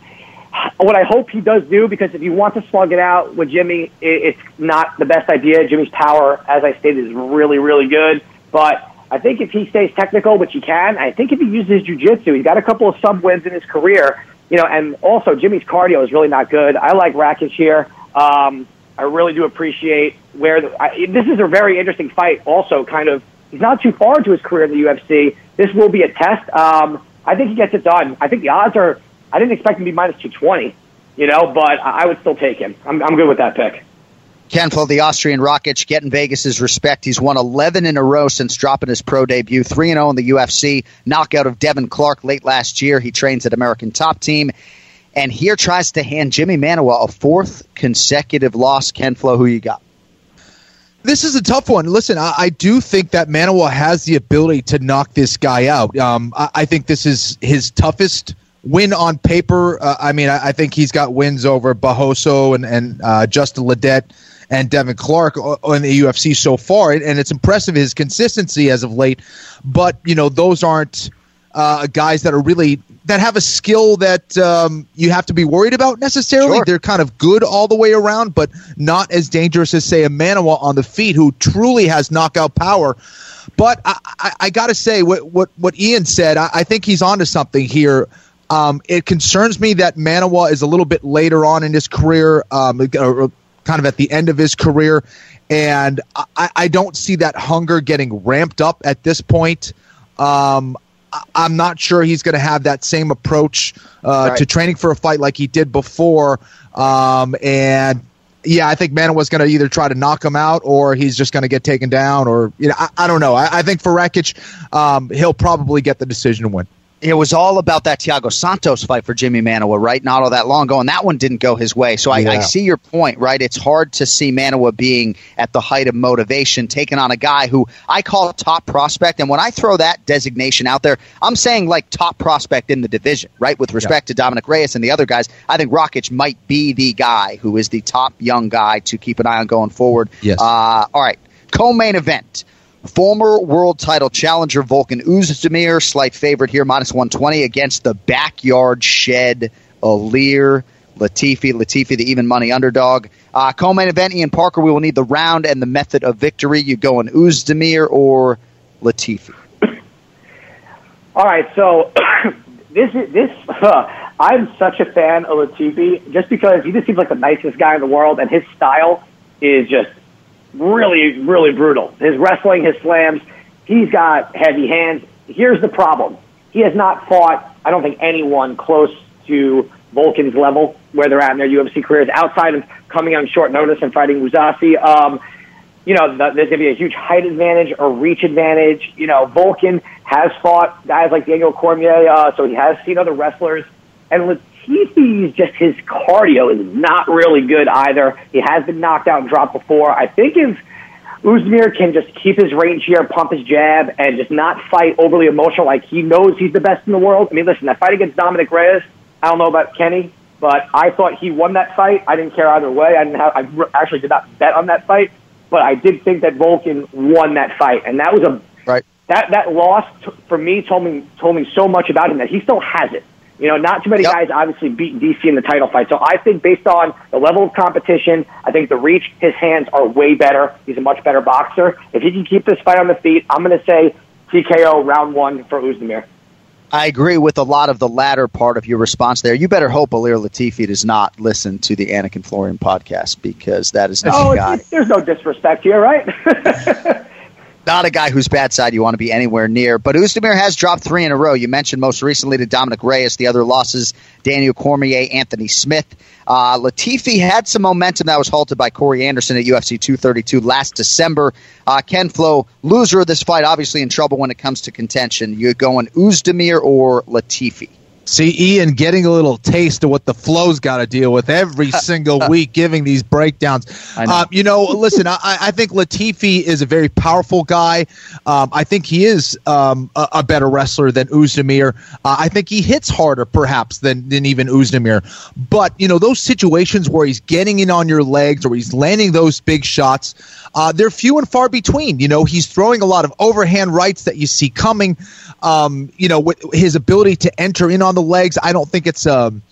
what I hope he does do because if you want to slug it out with Jimi, it, it's not the best idea. Jimi's power, as I stated, is really really good, but. I think if he stays technical, which he can, I think if he uses his jiu-jitsu, he's got a couple of sub wins in his career, you know, and also Jimi's cardio is really not good. I like Rakic here. Um, I really do appreciate where the, I, this is a very interesting fight. Also, kind of, he's not too far into his career in the UFC. This will be a test. Um, I think he gets it done. I think the odds are. I didn't expect him to be minus two twenty, you know, but I would still take him. I'm, I'm good with that pick.
Ken Flo, the Austrian Rakic, getting Vegas's respect. He's won 11 in a row since dropping his pro debut, 3 0 in the UFC. Knockout of Devin Clark late last year. He trains at American Top Team. And here tries to hand Jimi Manuwa a fourth consecutive loss. Ken Flo, who you got?
This is a tough one. Listen, I, I do think that Manuwa has the ability to knock this guy out. Um, I, I think this is his toughest win on paper. Uh, I mean, I, I think he's got wins over Barroso and, and uh, Justin Ledet and Devin Clark in the UFC so far, and it's impressive his consistency as of late. But you know, those aren't uh, guys that are really that have a skill that um, you have to be worried about necessarily.
Sure.
They're kind of good all the way around, but not as dangerous as say a Manuwa on the feet, who truly has knockout power. But I, I, I got to say, what what what Ian said, I, I think he's onto something here. Um, it concerns me that Manuwa is a little bit later on in his career, um, kind of at the end of his career, and I, I don't see that hunger getting ramped up at this point. Um, I'm not sure he's going to have that same approach uh,
Right.
to training for a fight like he did before. Um, and yeah, I think Manuwa's going to either try to knock him out or he's just going to get taken down, or you know, I, I don't know. I, I think for Rakic, um, he'll probably get the decision win.
It was all about that Thiago Santos fight for Jimi Manuwa, right? Not all that long ago, and that one didn't go his way. So I, I see your point, right? It's hard to see Manuwa being at the height of motivation, taking on a guy who I call a top prospect. And when I throw that designation out there, I'm saying like top prospect in the division, right? With respect to Dominic Reyes and the other guys, I think Rakic might be the guy who is the top young guy to keep an eye on going forward.
Yes.
Uh, all right. Co-main event. Former world title challenger Volkan Oezdemir, slight favorite here, minus 120 against the backyard shed Ilir Latifi. Latifi, the even money underdog. Uh, co-main event, Ian Parker. We will need the round and the method of victory. You go in Oezdemir or Latifi?
All right, so this is this. I'm such a fan of Latifi just because he just seems like the nicest guy in the world, and his style is just really, really brutal. His wrestling, his slams, he's got heavy hands. Here's the problem: he has not fought. I don't think anyone close to Volkan's level where they're at in their UFC careers, outside of coming on short notice and fighting Uzasi. Um, you know, the, there's going to be a huge height advantage or reach advantage. You know, Volkan has fought guys like Daniel Cormier, uh, so he has seen other wrestlers. And Latifi's just his cardio is not really good either. He has been knocked out and dropped before. I think if Oezdemir can just keep his range here, pump his jab, and just not fight overly emotional like he knows he's the best in the world. I mean, listen, that fight against Dominic Reyes, I don't know about Kenny, but I thought he won that fight. I didn't care either way. I didn't have, I actually did not bet on that fight, but I did think that Volkan won that fight, and that was a
Right.
that that loss t- for me told me told me so much about him that he still has it. You know, not too many
Yep.
guys obviously beat DC in the title fight. So I think based on the level of competition, I think the reach, his hands are way better. He's a much better boxer. If he can keep this fight on the feet, I'm going to say TKO round one for Oezdemir.
I agree with a lot of the latter part of your response there. You better hope Ilir Latifi does not listen to the Anik and Florian podcast because that is not
Oh,
a guy,
there's no disrespect here, right?
not a guy whose bad side you want to be anywhere near. But Oezdemir has dropped three in a row. You mentioned most recently to Dominic Reyes. The other losses: Daniel Cormier, Anthony Smith. Uh, Latifi had some momentum that was halted by Corey Anderson at UFC 232 last December. Uh, Ken Flo, loser of this fight, obviously in trouble when it comes to contention. You're going Oezdemir or Latifi.
See, Ian getting a little taste of what the flow's got to deal with every single week, giving these breakdowns.
Know.
Um, you know, listen, I, I think Latifi is a very powerful guy. Um, I think he is um, a, a better wrestler than Oezdemir. Uh, I think he hits harder, perhaps, than, than even Oezdemir. But, you know, those situations where he's getting in on your legs or he's landing those big shots, uh, they're few and far between. You know, he's throwing a lot of overhand rights that you see coming. Um, you know, with his ability to enter in on the legs, I don't think it's um,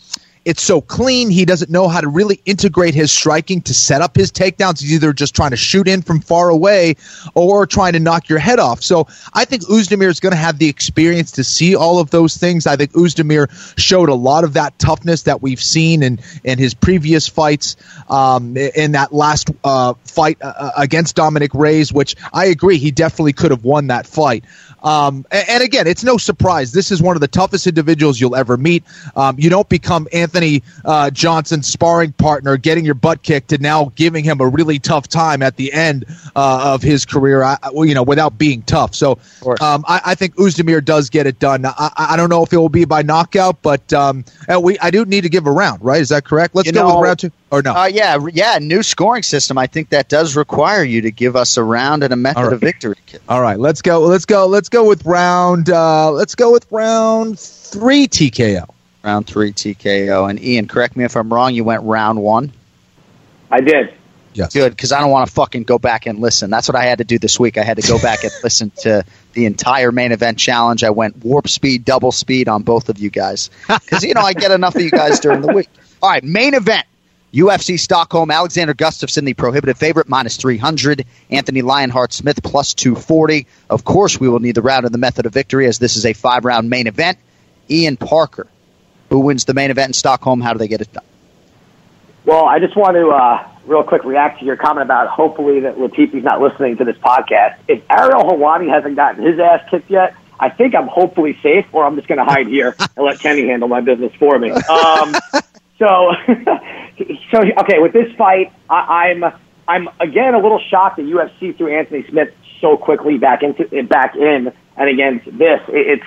it's so clean. He doesn't know how to really integrate his striking to set up his takedowns. He's either just trying to shoot in from far away or trying to knock your head off. So I think Oezdemir is going to have the experience to see all of those things. I think Oezdemir showed a lot of that toughness that we've seen in, in his previous fights. Um, in that last uh, fight uh, against Dominic Reyes, which I agree, he definitely could have won that fight. Um, a- and, again, it's no surprise. This is one of the toughest individuals you'll ever meet. Um, you don't become Anthony uh, Johnson's sparring partner, getting your butt kicked, to now giving him a really tough time at the end uh, of his career. I, you know, without being tough. So um, I, I think Oezdemir does get it done. I, I don't know if it will be by knockout, but um, uh, we I do need to give a round, right? Is that correct? Let's
You
go
know-
with round two. Or no?
Uh, yeah, yeah, new scoring system. I think that does require you to give us a round and a method
right.
of victory.
All right, let's go. Let's go. Let's go with round. Uh, let's go with round three TKO.
Round three TKO. And Ian, correct me if I'm wrong. You went round one.
I did.
Yes.
Good, because I don't want to fucking go back and listen. That's what I had to do this week. I had to go back and listen to the entire main event challenge. I went warp speed, double speed on both of you guys because you know I get enough of you guys during the week. All right, main event. UFC Stockholm, Alexander Gustafsson, the prohibitive favorite, minus 300. Anthony Lionheart Smith, plus 240. Of course, we will need the round and the method of victory as this is a five round main event. Ian Parker, who wins the main event in Stockholm? How do they get it done?
Well, I just want to uh, real quick react to your comment about hopefully that Latifi's not listening to this podcast. If Ariel Helwani hasn't gotten his ass kicked yet, I think I'm hopefully safe, or I'm just going to hide here and let Kenny handle my business for me. Um, so, so okay, with this fight, I, I'm I'm again a little shocked that UFC threw Anthony Smith so quickly back into back in and against this. It, it's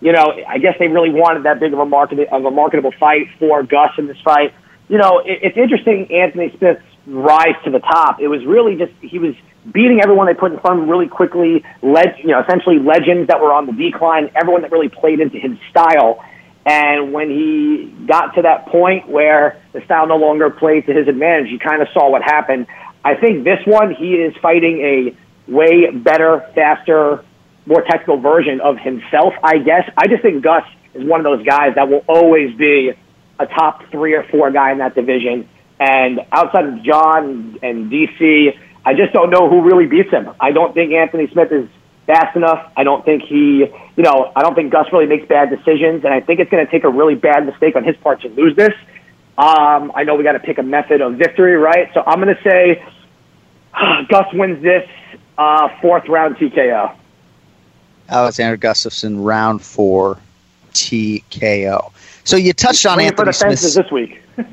you know, I guess they really wanted that big of a market of a marketable fight for Gus in this fight. You know, it, it's interesting Anthony Smith's rise to the top. It was really just he was beating everyone they put in front of him really quickly. Led, you know, essentially legends that were on the decline. Everyone that really played into his style. And when he got to that point where the style no longer played to his advantage, you kind of saw what happened. I think this one, he is fighting a way better, faster, more technical version of himself, I guess. I just think Gus is one of those guys that will always be a top three or four guy in that division. And outside of Jon and DC, I just don't know who really beats him. I don't think Anthony Smith is fast enough. I don't think he, you know, I don't think Gus really makes bad decisions. And I think it's going to take a really bad mistake on his part to lose this. Um, I know we got to pick a method of victory, right? So I'm going to say Gus wins this uh, fourth round TKO.
Alexander Gustafsson, round four, TKO. So you touched on
Swinging for
Anthony Smith.
this week.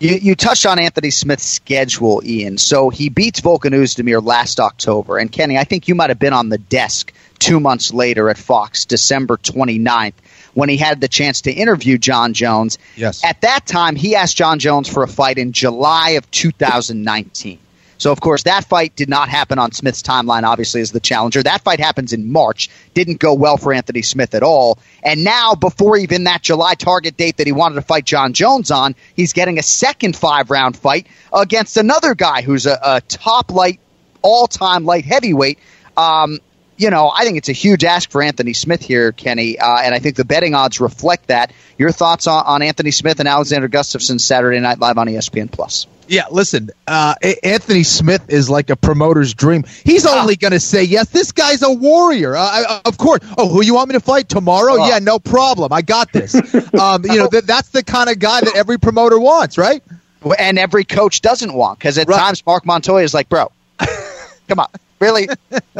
You, you touched on Anthony Smith's schedule, Ian. So he beats Volkan Oezdemir last October. And Kenny, I think you might have been on the desk two months later at Fox, December 29th, when he had the chance to interview Jon Jones.
Yes.
At that time, he asked Jon Jones for a fight in July of 2019. So, of course, that fight did not happen on Smith's timeline, obviously, as the challenger. That fight happens in March. Didn't go well for Anthony Smith at all. And now, before even that July target date that he wanted to fight Jon Jones on, he's getting a second five round fight against another guy who's a, a top light, all time light heavyweight. Um, you know, I think it's a huge ask for Anthony Smith here, Kenny, uh, and I think the betting odds reflect that. Your thoughts on, on Anthony Smith and Alexander Gustafsson Saturday Night Live on ESPN Plus?
Yeah, listen, uh, Anthony Smith is like a promoter's dream. He's
Ah.
only going to say yes. This guy's a warrior. Uh, I, of course. Oh, who you want me to fight tomorrow?
Oh.
Yeah, no problem. I got this. um, you know, th- that's the kind of guy that every promoter wants, right?
And every coach doesn't want because at times Marc Montoya is like, bro, come on, really?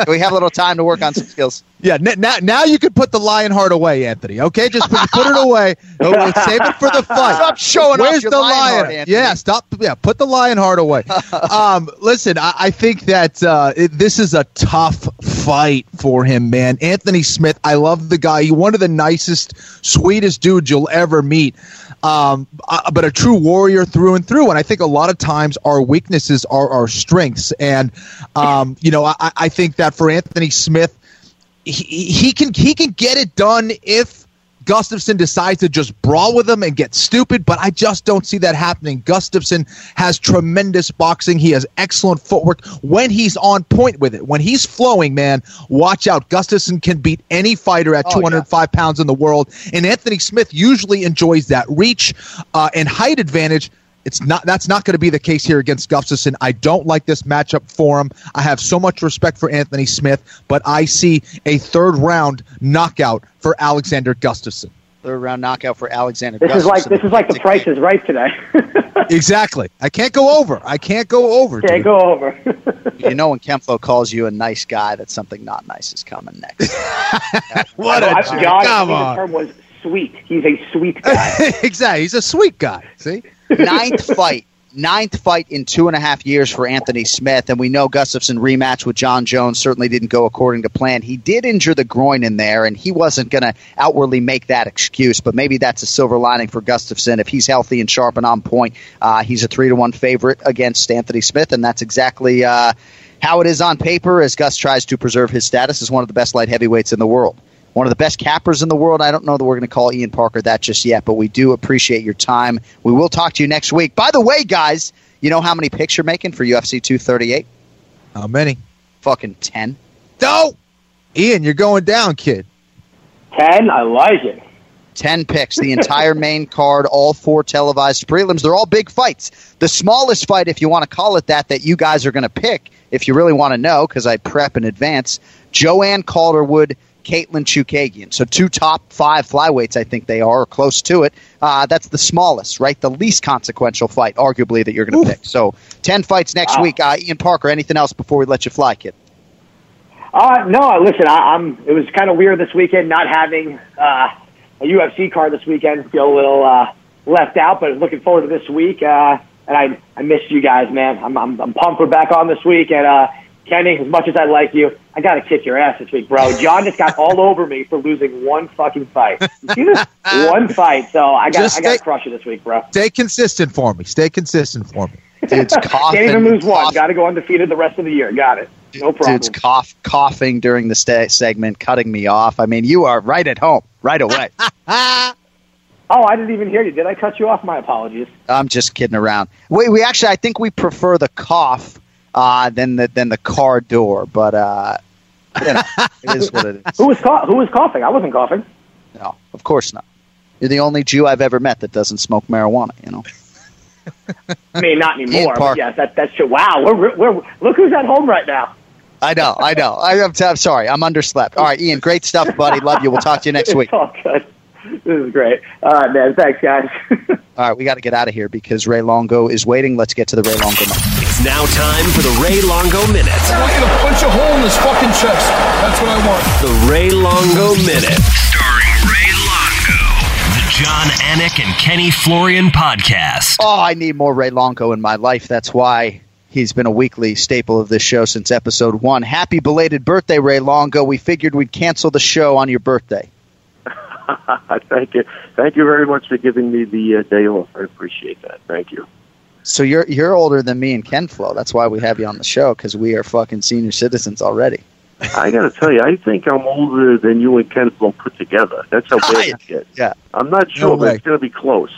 we have a little time to work on some skills.
Yeah, n- now now you can put the lion heart away, Anthony. Okay, just put, put it away. Oh, Save it for the fight.
Stop showing off
Where's
your
the
lion
lion?
heart,
yeah, stop. Yeah, put the lion heart away. um, listen, I, I think that uh, it, this is a tough fight for him, man. Anthony Smith, I love the guy. He's one of the nicest, sweetest dudes you'll ever meet. Um, uh, but a true warrior through and through. And I think a lot of times our weaknesses are our strengths. And um, you know, I, I think that for Anthony Smith, he, he can he can get it done if Gustafsson decides to just brawl with him and get stupid, but I just don't see that happening. Gustafsson has tremendous boxing. He has excellent footwork when he's on point with it. When he's flowing, man, watch out. Gustafsson can beat any fighter at
Oh, yeah.
205 pounds in the world, and Anthony Smith usually enjoys that reach uh, and height advantage. It's not that's not going to be the case here against Gustafsson. I don't like this matchup for him. I have so much respect for Anthony Smith, but I see a third round knockout for Alexander Gustafson.
Third round knockout for Alexander.
This is like this is like the Price is Right today.
Exactly. I can't go over. I can't go over.
Can't
dude.
go over.
you know when Kemflo calls you a nice guy, that something not nice is coming next.
What
I-
a
John,
jerk.
I
Come
think the
on.
term was sweet. He's a sweet guy.
exactly. He's a sweet guy. See?
Ninth fight, ninth fight in two and a half years for Anthony Smith, and we know Gustafsson rematch with John Jones certainly didn't go according to plan. He did injure the groin in there, and he wasn't going to outwardly make that excuse, but maybe that's a silver lining for Gustafsson. If he's healthy and sharp and on point, uh, he's a three to one favorite against Anthony Smith, and that's exactly. Uh, how it is on paper as Gus tries to preserve his status as one of the best light heavyweights in the world. One of the best cappers in the world. I don't know that we're going to call Ian Parker that just yet, but we do appreciate your time. We will talk to you next week. By the way, guys, you know how many picks you're making for UFC 238?
How many?
Fucking 10.
No! Ian, you're going down, kid.
Ten, I like it.
10 picks, the entire main card, all four televised prelims. They're all big fights. The smallest fight, if you want to call it that, that you guys are going to pick, if you really want to know, because I prep in advance, Joanne Calderwood, Katlyn Chookagian. So two top five flyweights, I think they are, or close to it. Uh, that's the smallest, right? The least consequential fight, arguably, that you're going to pick. So 10 fights next
Wow.
week. Uh, Ian Parker, anything else before we let you fly, kid?
Uh, no, listen, I, I'm. It was kind of weird this weekend not having uh, a UFC card this weekend. Feel a little uh, left out, but looking forward to this week. Uh, and I, I missed you guys, man. I'm, I'm, I'm pumped we're back on this week. And uh, Kenny, as much as I like you, I got to kick your ass this week, bro. Jon just got all over me for losing one fucking fight. You see this? one fight. So I got, I got to crush you this week, bro.
Stay consistent for me. Stay consistent for me.
Dude's coughing.
Can't even lose one. Got to go undefeated the rest of the year. Got it. No problem.
Dude's cough, coughing during the sta segment, cutting me off. I mean, you are right at home, right away.
Oh, I didn't even hear you. Did I cut you off? My apologies.
I'm just kidding around. We, we actually, I think we prefer the cough uh, than the than the car door, but uh, you know, it is what it is.
Who was Who was coughing? I wasn't coughing.
No, of course not. You're the only Jew I've ever met that doesn't smoke marijuana. You know.
I mean, not anymore. But yes, that, that's true. Wow, we're, we're, look who's at home right now.
I know, I know. I, I'm, I'm sorry, I'm underslept. All right, Ian, great stuff, buddy. Love you. We'll talk to you next week.
It's all good. This is great. All right, man. Thanks, guys.
All right, we got to get out of here because Ray Longo is waiting. Let's get to the Ray Longo. Minute.
It's now time for the Ray Longo Minute.
I want you to punch a hole in his fucking chest. That's what I want.
The Ray Longo Minute. Starring Ray Longo. The Jon Anik and Kenny Florian podcast.
Oh, I need more Ray Longo in my life. That's why he's been a weekly staple of this show since episode one. Happy belated birthday, Ray Longo. We figured we'd cancel the show on your birthday.
Thank you. Thank you very much for giving me the uh, day off. I appreciate that. Thank you.
So you're you're older than me and Ken Flo. That's why we have you on the show because we are fucking senior citizens already.
I got to tell you, I think I'm older than you and Ken Flo put together. That's how bad it gets.
Yeah.
I'm not sure,
No
but it's going to be close.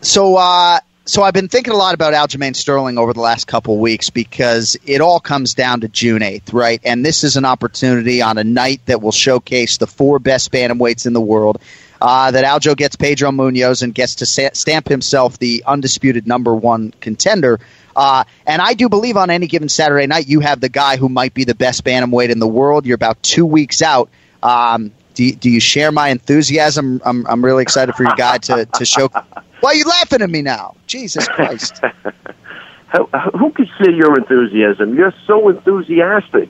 So uh so I've been thinking a lot about Aljamain Sterling over the last couple weeks because it all comes down to June 8th, right? And this is an opportunity on a night that will showcase the four best bantamweights in the world. Uh, that Aljo gets Pedro Munhoz and gets to sa- stamp himself the undisputed number one contender. Uh, and I do believe on any given Saturday night, you have the guy who might be the best bantamweight in the world. You're about two weeks out. Um, do, you, do you share my enthusiasm? I'm, I'm really excited for your guy to, to show. Why are you laughing at me now? Jesus Christ.
Who can share your enthusiasm? You're so enthusiastic.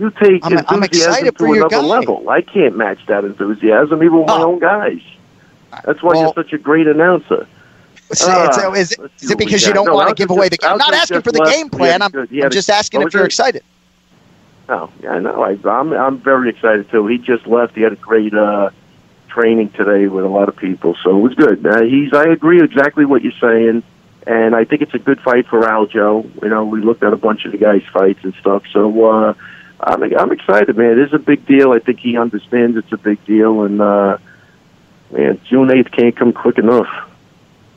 You take
I'm- I'm
enthusiasm to another level. I can't match that enthusiasm, even with my
Oh.
own guys. That's why
Well-
you're such a great announcer.
So, so is,
let's
is it because you don't
No,
want to give away the
just-
game? I'm not asking for the game plan. I'm,
yeah,
I'm just asking if you're
it?
excited.
Oh, yeah, no, I, I'm I'm very excited too. He just left. He had a great uh, training today with a lot of people, so it was good. Uh, he's I agree exactly what you're saying, and I think it's a good fight for Aljo. You know, we looked at a bunch of the guys' fights and stuff, so uh, I'm I'm excited, man. It is a big deal. I think he understands it's a big deal, and uh, man, June eighth can't come quick enough.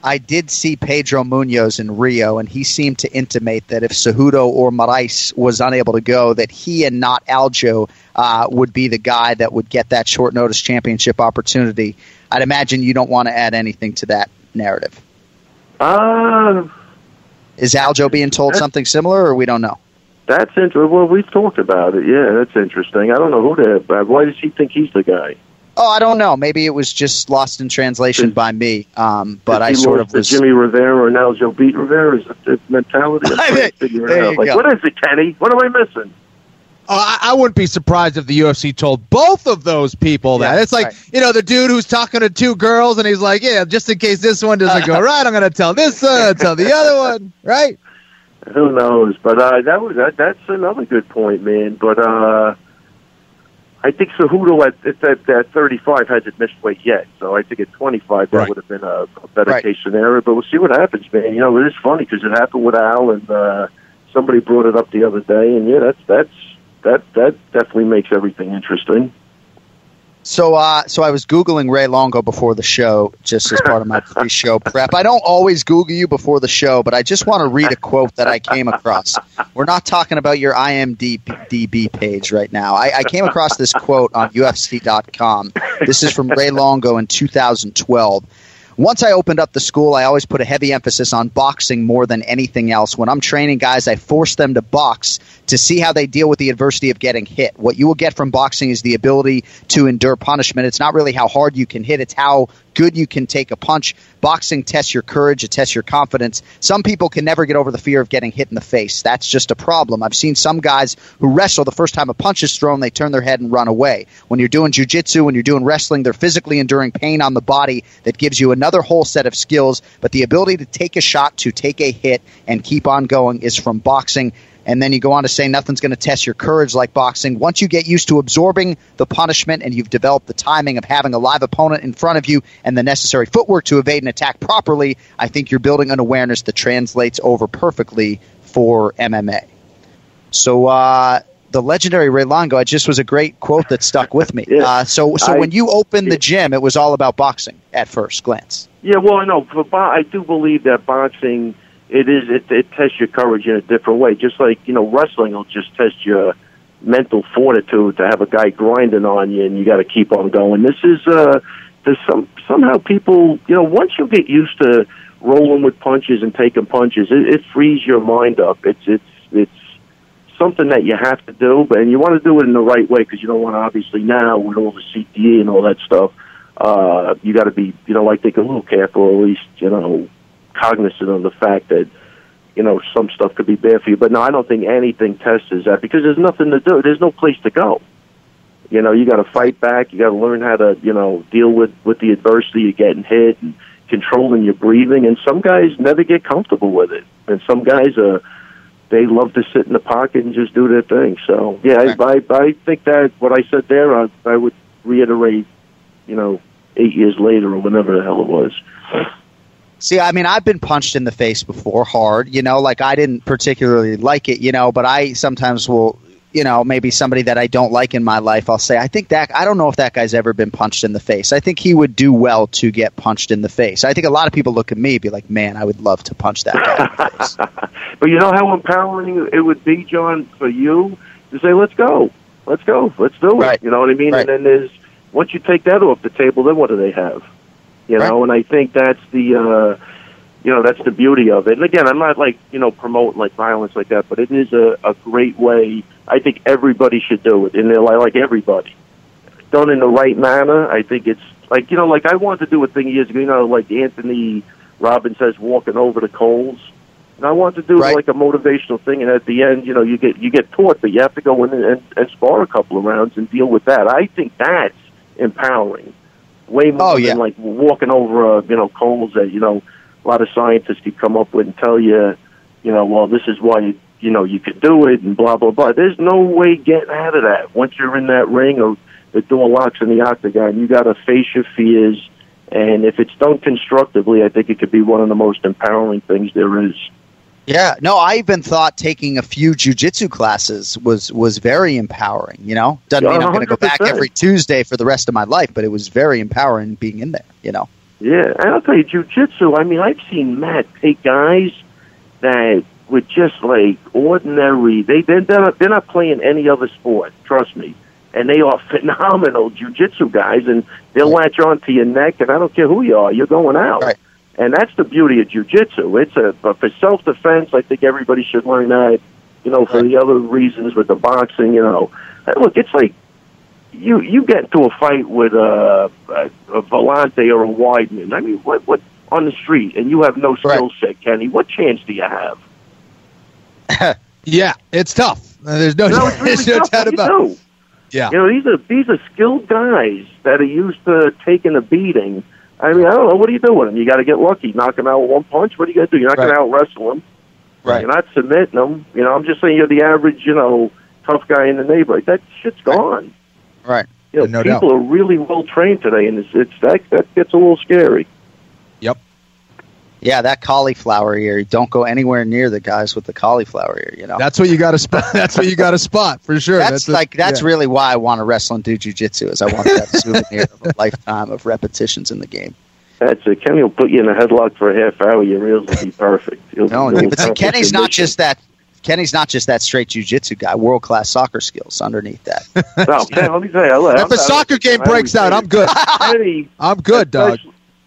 I did see Pedro Munhoz in Rio, and he seemed to intimate that if Cejudo or Moraes was unable to go, that he and not Aljo uh, would be the guy that would get that short notice championship opportunity. I'd imagine you don't want to add anything to that narrative.
Uh,
Is Aljo being told something similar, or we don't know?
That's interesting. Well, we've talked about it. Yeah, that's interesting. I don't know who that. But why does he think he's the guy?
Oh, I don't know. Maybe it was just lost in translation by me. Um, but
If
I
he
sort
lost
of
to
was.
Jimmy Rivera or now Joe beat Rivera. Is that the mentality? I'm trying to figure it
There
out.
you
Like,
go.
what is it, Kenny? What am I missing?
Oh, I, I wouldn't be surprised if the UFC told both of those people that.
Yeah,
it's like,
right.
you know, the dude who's talking to two girls and he's like, yeah, just in case this one doesn't go right, I'm going to tell this one, tell the other one, right?
Who knows? But uh, that was that, that's another good point, man. But uh, I think Cejudo at, at that, that 35 hasn't missed weight yet. So I think at 25 that
Right.
would have been a, a better
Right.
case scenario. But we'll see what happens, man. You know, it is funny because it happened with Al, and uh, somebody brought it up the other day, and yeah, that's that's that that definitely makes everything interesting.
So, uh, so I was googling Ray Longo before the show, just as part of my pre-show prep. I don't always Google you before the show, but I just want to read a quote that I came across. We're not talking about your IMDb page right now. I, I came across this quote on UFC.com. This is from Ray Longo in 2012. Once I opened up the school, I always put a heavy emphasis on boxing more than anything else. When I'm training guys, I force them to box to see how they deal with the adversity of getting hit. What you will get from boxing is the ability to endure punishment. It's not really how hard you can hit, it's how good you can take a punch. Boxing tests your courage, it tests your confidence. Some people can never get over the fear of getting hit in the face. That's just a problem. I've seen some guys who wrestle the first time a punch is thrown, they turn their head and run away. When you're doing jujitsu, when you're doing wrestling, they're physically enduring pain on the body that gives you another whole set of skills. But the ability to take a shot, to take a hit, and keep on going is from boxing. And then you go on to say nothing's going to test your courage like boxing. Once you get used to absorbing the punishment and you've developed the timing of having a live opponent in front of you and the necessary footwork to evade and attack properly, I think you're building an awareness that translates over perfectly for MMA. So, uh, the legendary Ray Longo, it just was a great quote that stuck with me. Uh, so, so
I-
when you opened the gym, it was all about boxing at first glance.
Yeah, well, I know. For bo- I do believe that boxing it is it, it tests your courage in a different way. Just like you know, wrestling will just test your mental fortitude to have a guy grinding on you, and you got to keep on going. This is uh, there's some somehow people you know once you get used to rolling with punches and taking punches, it, it frees your mind up. It's it's something that you have to do, but and you want to do it in the right way because you don't want to obviously now with all the CTE and all that stuff. Uh, you got to be, you know, I think a little careful, or at least, you know, cognizant of the fact that, you know, some stuff could be bad for you. But no, I don't think anything tests that because there's nothing to do. There's no place to go. You know, you got to fight back. You got to learn how to, you know, deal with with the adversity of getting hit and controlling your breathing. And some guys never get comfortable with it, and some guys uh they love to sit in the pocket and just do their thing. So yeah, I, I I think that what I said there, I, I would reiterate. You know, eight years later or whenever the hell it was.
See, I mean, I've been punched in the face before hard, you know, like I didn't particularly like it, you know, but I sometimes will you know, maybe somebody that I don't like in my life, I'll say, I think that I don't know if that guy's ever been punched in the face. I think he would do well to get punched in the face. I think a lot of people look at me and be like, man, I would love to punch that guy in the face.
But you know how empowering it would be, Jon, for you to say, "Let's go, let's go, let's do it." You know what I mean? And then there's once you take that off the table, then what do they have? You know, and I think that's the uh, you know that's the beauty of it. And again, I'm not like you know promoting like violence like that, but it is a, a great way. I think everybody should do it, and they're like, like everybody done in the right manner. I think it's like you know, like I wanted to do a thing years ago. You know, like Anthony Robbins says, walking over the coals. And I want to do like a motivational thing, and at the end, you know, you get you get taught that you have to go in and, and spar a couple of rounds and deal with that. I think that's empowering, way more than like walking over, uh, you know, coals that you know a lot of scientists could come up with and tell you, you know, well, this is why you, you know you could do it and blah blah blah. There's no way getting out of that. Once you're in that ring or the door locks in the octagon, you got to face your fears. And if it's done constructively, I think it could be one of the most empowering things there is.
Yeah, no, I even thought taking a few jujitsu classes was was very empowering. You know, doesn't mean I'm going to go back every Tuesday for the rest of my life, but it was very empowering being in there. You know,
Yeah, and I'll tell you, jujitsu. I mean, I've seen Matt take guys that were just like ordinary. They they're not, they're not playing any other sport. Trust me, and they are phenomenal jujitsu guys, and they'll latch onto your neck, and I don't care who you are, you're going out. And that's the beauty of jujitsu. It's a but for self defense. I think everybody should learn that. You know, for the other reasons with the boxing, you know, look, it's like you you get into a fight with a, a, a Volante or a Weidman. I mean, what what on the street, and you have no skill set, Kenny. What chance do you have?
yeah, it's tough. Uh, There's no,
No, really
there's no doubt
What do you
about it. Yeah.
You know, these are these are skilled guys that are used to taking a beating. I mean, I don't know. What do you do with them? You got to get lucky, knock them out with one punch. What are you going to do? You're not going to out wrestle them.
Right.
You're not submitting them. You know, I'm just saying you're the average, you know, tough guy in the neighborhood. That shit's gone.
Right.
You know,
No
people
doubt.
are really well trained today, and it's, it's that that gets a little scary.
Yep.
yeah, that cauliflower ear. Don't go anywhere near the guys with the cauliflower ear. You know,
That's what you got to spot. That's what you got to spot for sure.
that's,
a-
like that's
yeah.
really why I want to wrestle and do jujitsu. Is I want that souvenir of a lifetime of repetitions in the game.
That's it. Kenny will put you in a headlock for a half hour. Your reels will be perfect. He'll,
No,
he'll
but see, Kenny's
your
not just that. Kenny's not just that straight jujitsu guy. World class soccer skills underneath that.
No, Ken, let me tell you. look,
If
I'm
the
not-
soccer game breaks out, I'm good.
Kenny,
I'm good, dog.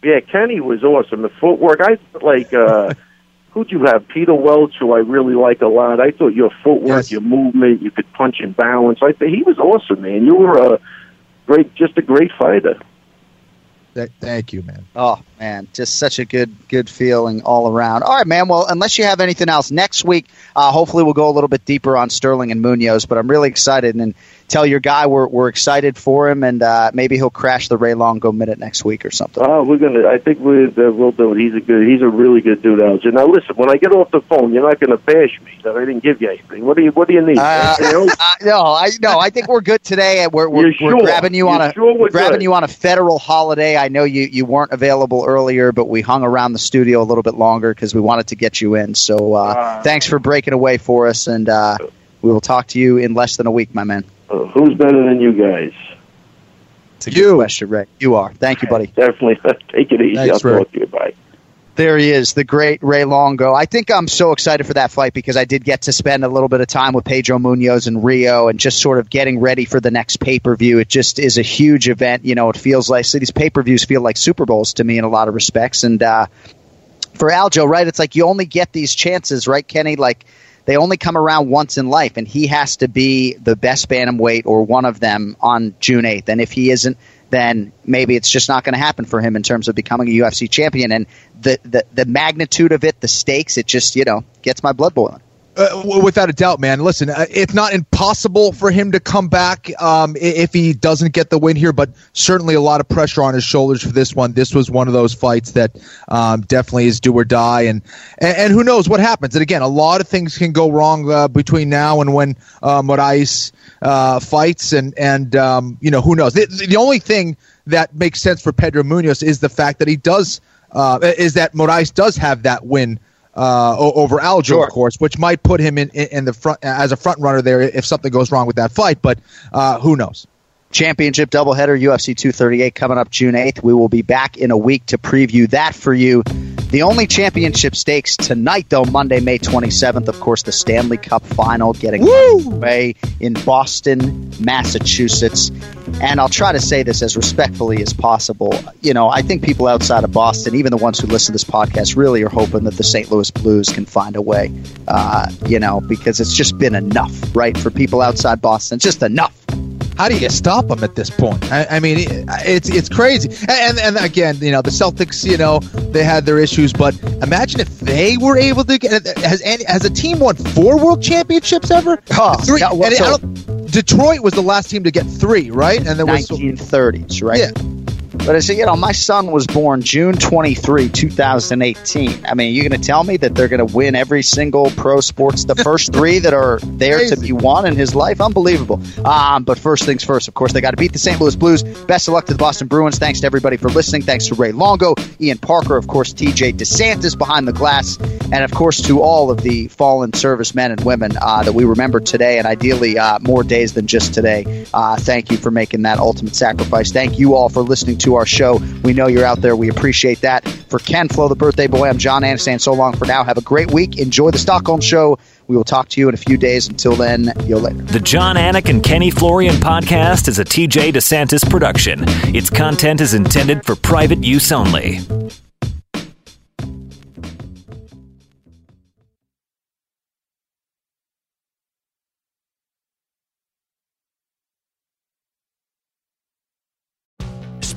Yeah, Kenny was awesome. The footwork, I like. uh Who'd you have? Peter Welch, who I really like a lot. I thought your footwork, your movement, you could punch and balance. I think he was awesome, man. You were a great, just a great fighter.
Th- Thank you, man.
Oh man, just such a good good feeling all around. All right, man. Well, unless you have anything else next week, uh, hopefully we'll go a little bit deeper on Sterling and Munhoz. But I'm really excited, and tell your guy we're we're excited for him, and uh, maybe he'll crash the Ray Longo minute next week or something.
Oh, we're gonna. I think we uh, we'll do it. He's a good. He's a really good dude, Alger. Now listen, when I get off the phone, you're not gonna bash me that I didn't give you anything. What do you What do you need?
Uh, no, I no, I think we're good today. and We're we're, we're grabbing you on
You're
a
sure
grabbing
good?
you on a federal holiday. I know you you weren't available earlier, but we hung around the studio a little bit longer because we wanted to get you in. So uh,
Ah.
thanks for breaking away for us, and uh, we will talk to you in less than a week, my man.
Uh, who's better than you guys?
It's a good question, Ray. You are. Thank you, buddy.
Definitely. Take it easy.
Thanks,
I'll
Ray.
talk to you. Bye.
There he is, the great Ray Longo. I think I'm so excited for that fight because I did get to spend a little bit of time with Pedro Munhoz in Rio and just sort of getting ready for the next pay per view. It just is a huge event. You know, it feels like so these pay per views feel like Super Bowls to me in a lot of respects. And uh, for Aljo, right, it's like you only get these chances, right, Kenny? Like they only come around once in life, and he has to be the best bantamweight or one of them on June 8th. And if he isn't, then maybe it's just not going to happen for him in terms of becoming a UFC champion. And the, the the magnitude of it, the stakes, it just you know gets my blood boiling.
Uh, without a doubt, man. Listen, uh, it's not impossible for him to come back um, if he doesn't get the win here, but certainly a lot of pressure on his shoulders for this one. This was one of those fights that um, definitely is do or die, and, and who knows what happens. And again, a lot of things can go wrong uh, between now and when uh, Moraes uh, fights, and and um, you know who knows. The, the only thing that makes sense for Pedro Munhoz is the fact that he does uh, is that Moraes does have that win uh, over Aljo, sure. of course, which might put him in, in, the front as a front runner there if something goes wrong with that fight. But uh, who knows?
Championship doubleheader UFC 238 coming up June 8th. We will be back in a week to preview that for you. The only championship stakes tonight, though, Monday, May 27th, of course, the Stanley Cup final getting away in Boston, Massachusetts. And I'll try to say this as respectfully as possible. You know, I think people outside of Boston, even the ones who listen to this podcast, really are hoping that the St. Louis Blues can find a way, uh, you know, because it's just been enough, right? For people outside Boston, just enough
how do you stop them at this point? I, I mean, it's it's crazy. And, and again, you know, the Celtics, you know, they had their issues, but imagine if they were able to get. Has has a team won four World Championships ever?
Oh, three. Well, so,
Detroit was the last team to get three, right?
And there was 1930s, right?
Yeah.
But I said, you know, my son was born June 23, 2018. I mean, you're going to tell me that they're going to win every single pro sports, the first three that are there Crazy. to be won in his life? Unbelievable. Um, but first things first, of course, they got to beat the St. Louis Blues. Best of luck to the Boston Bruins. Thanks to everybody for listening. Thanks to Ray Longo, Ian Parker, of course, TJ DeSantis behind the glass, and of course to all of the fallen servicemen and women uh, that we remember today, and ideally uh, more days than just today. Uh, thank you for making that ultimate sacrifice. Thank you all for listening to our show. We know you're out there. We appreciate that. For Ken Flo, the birthday boy, I'm Jon Anik. So long for now. Have a great week. Enjoy the Stockholm show. We will talk to you in a few days. Until then, you'll later.
The Jon Anik and Kenny Florian podcast is a TJ DeSantis production. Its content is intended for private use only.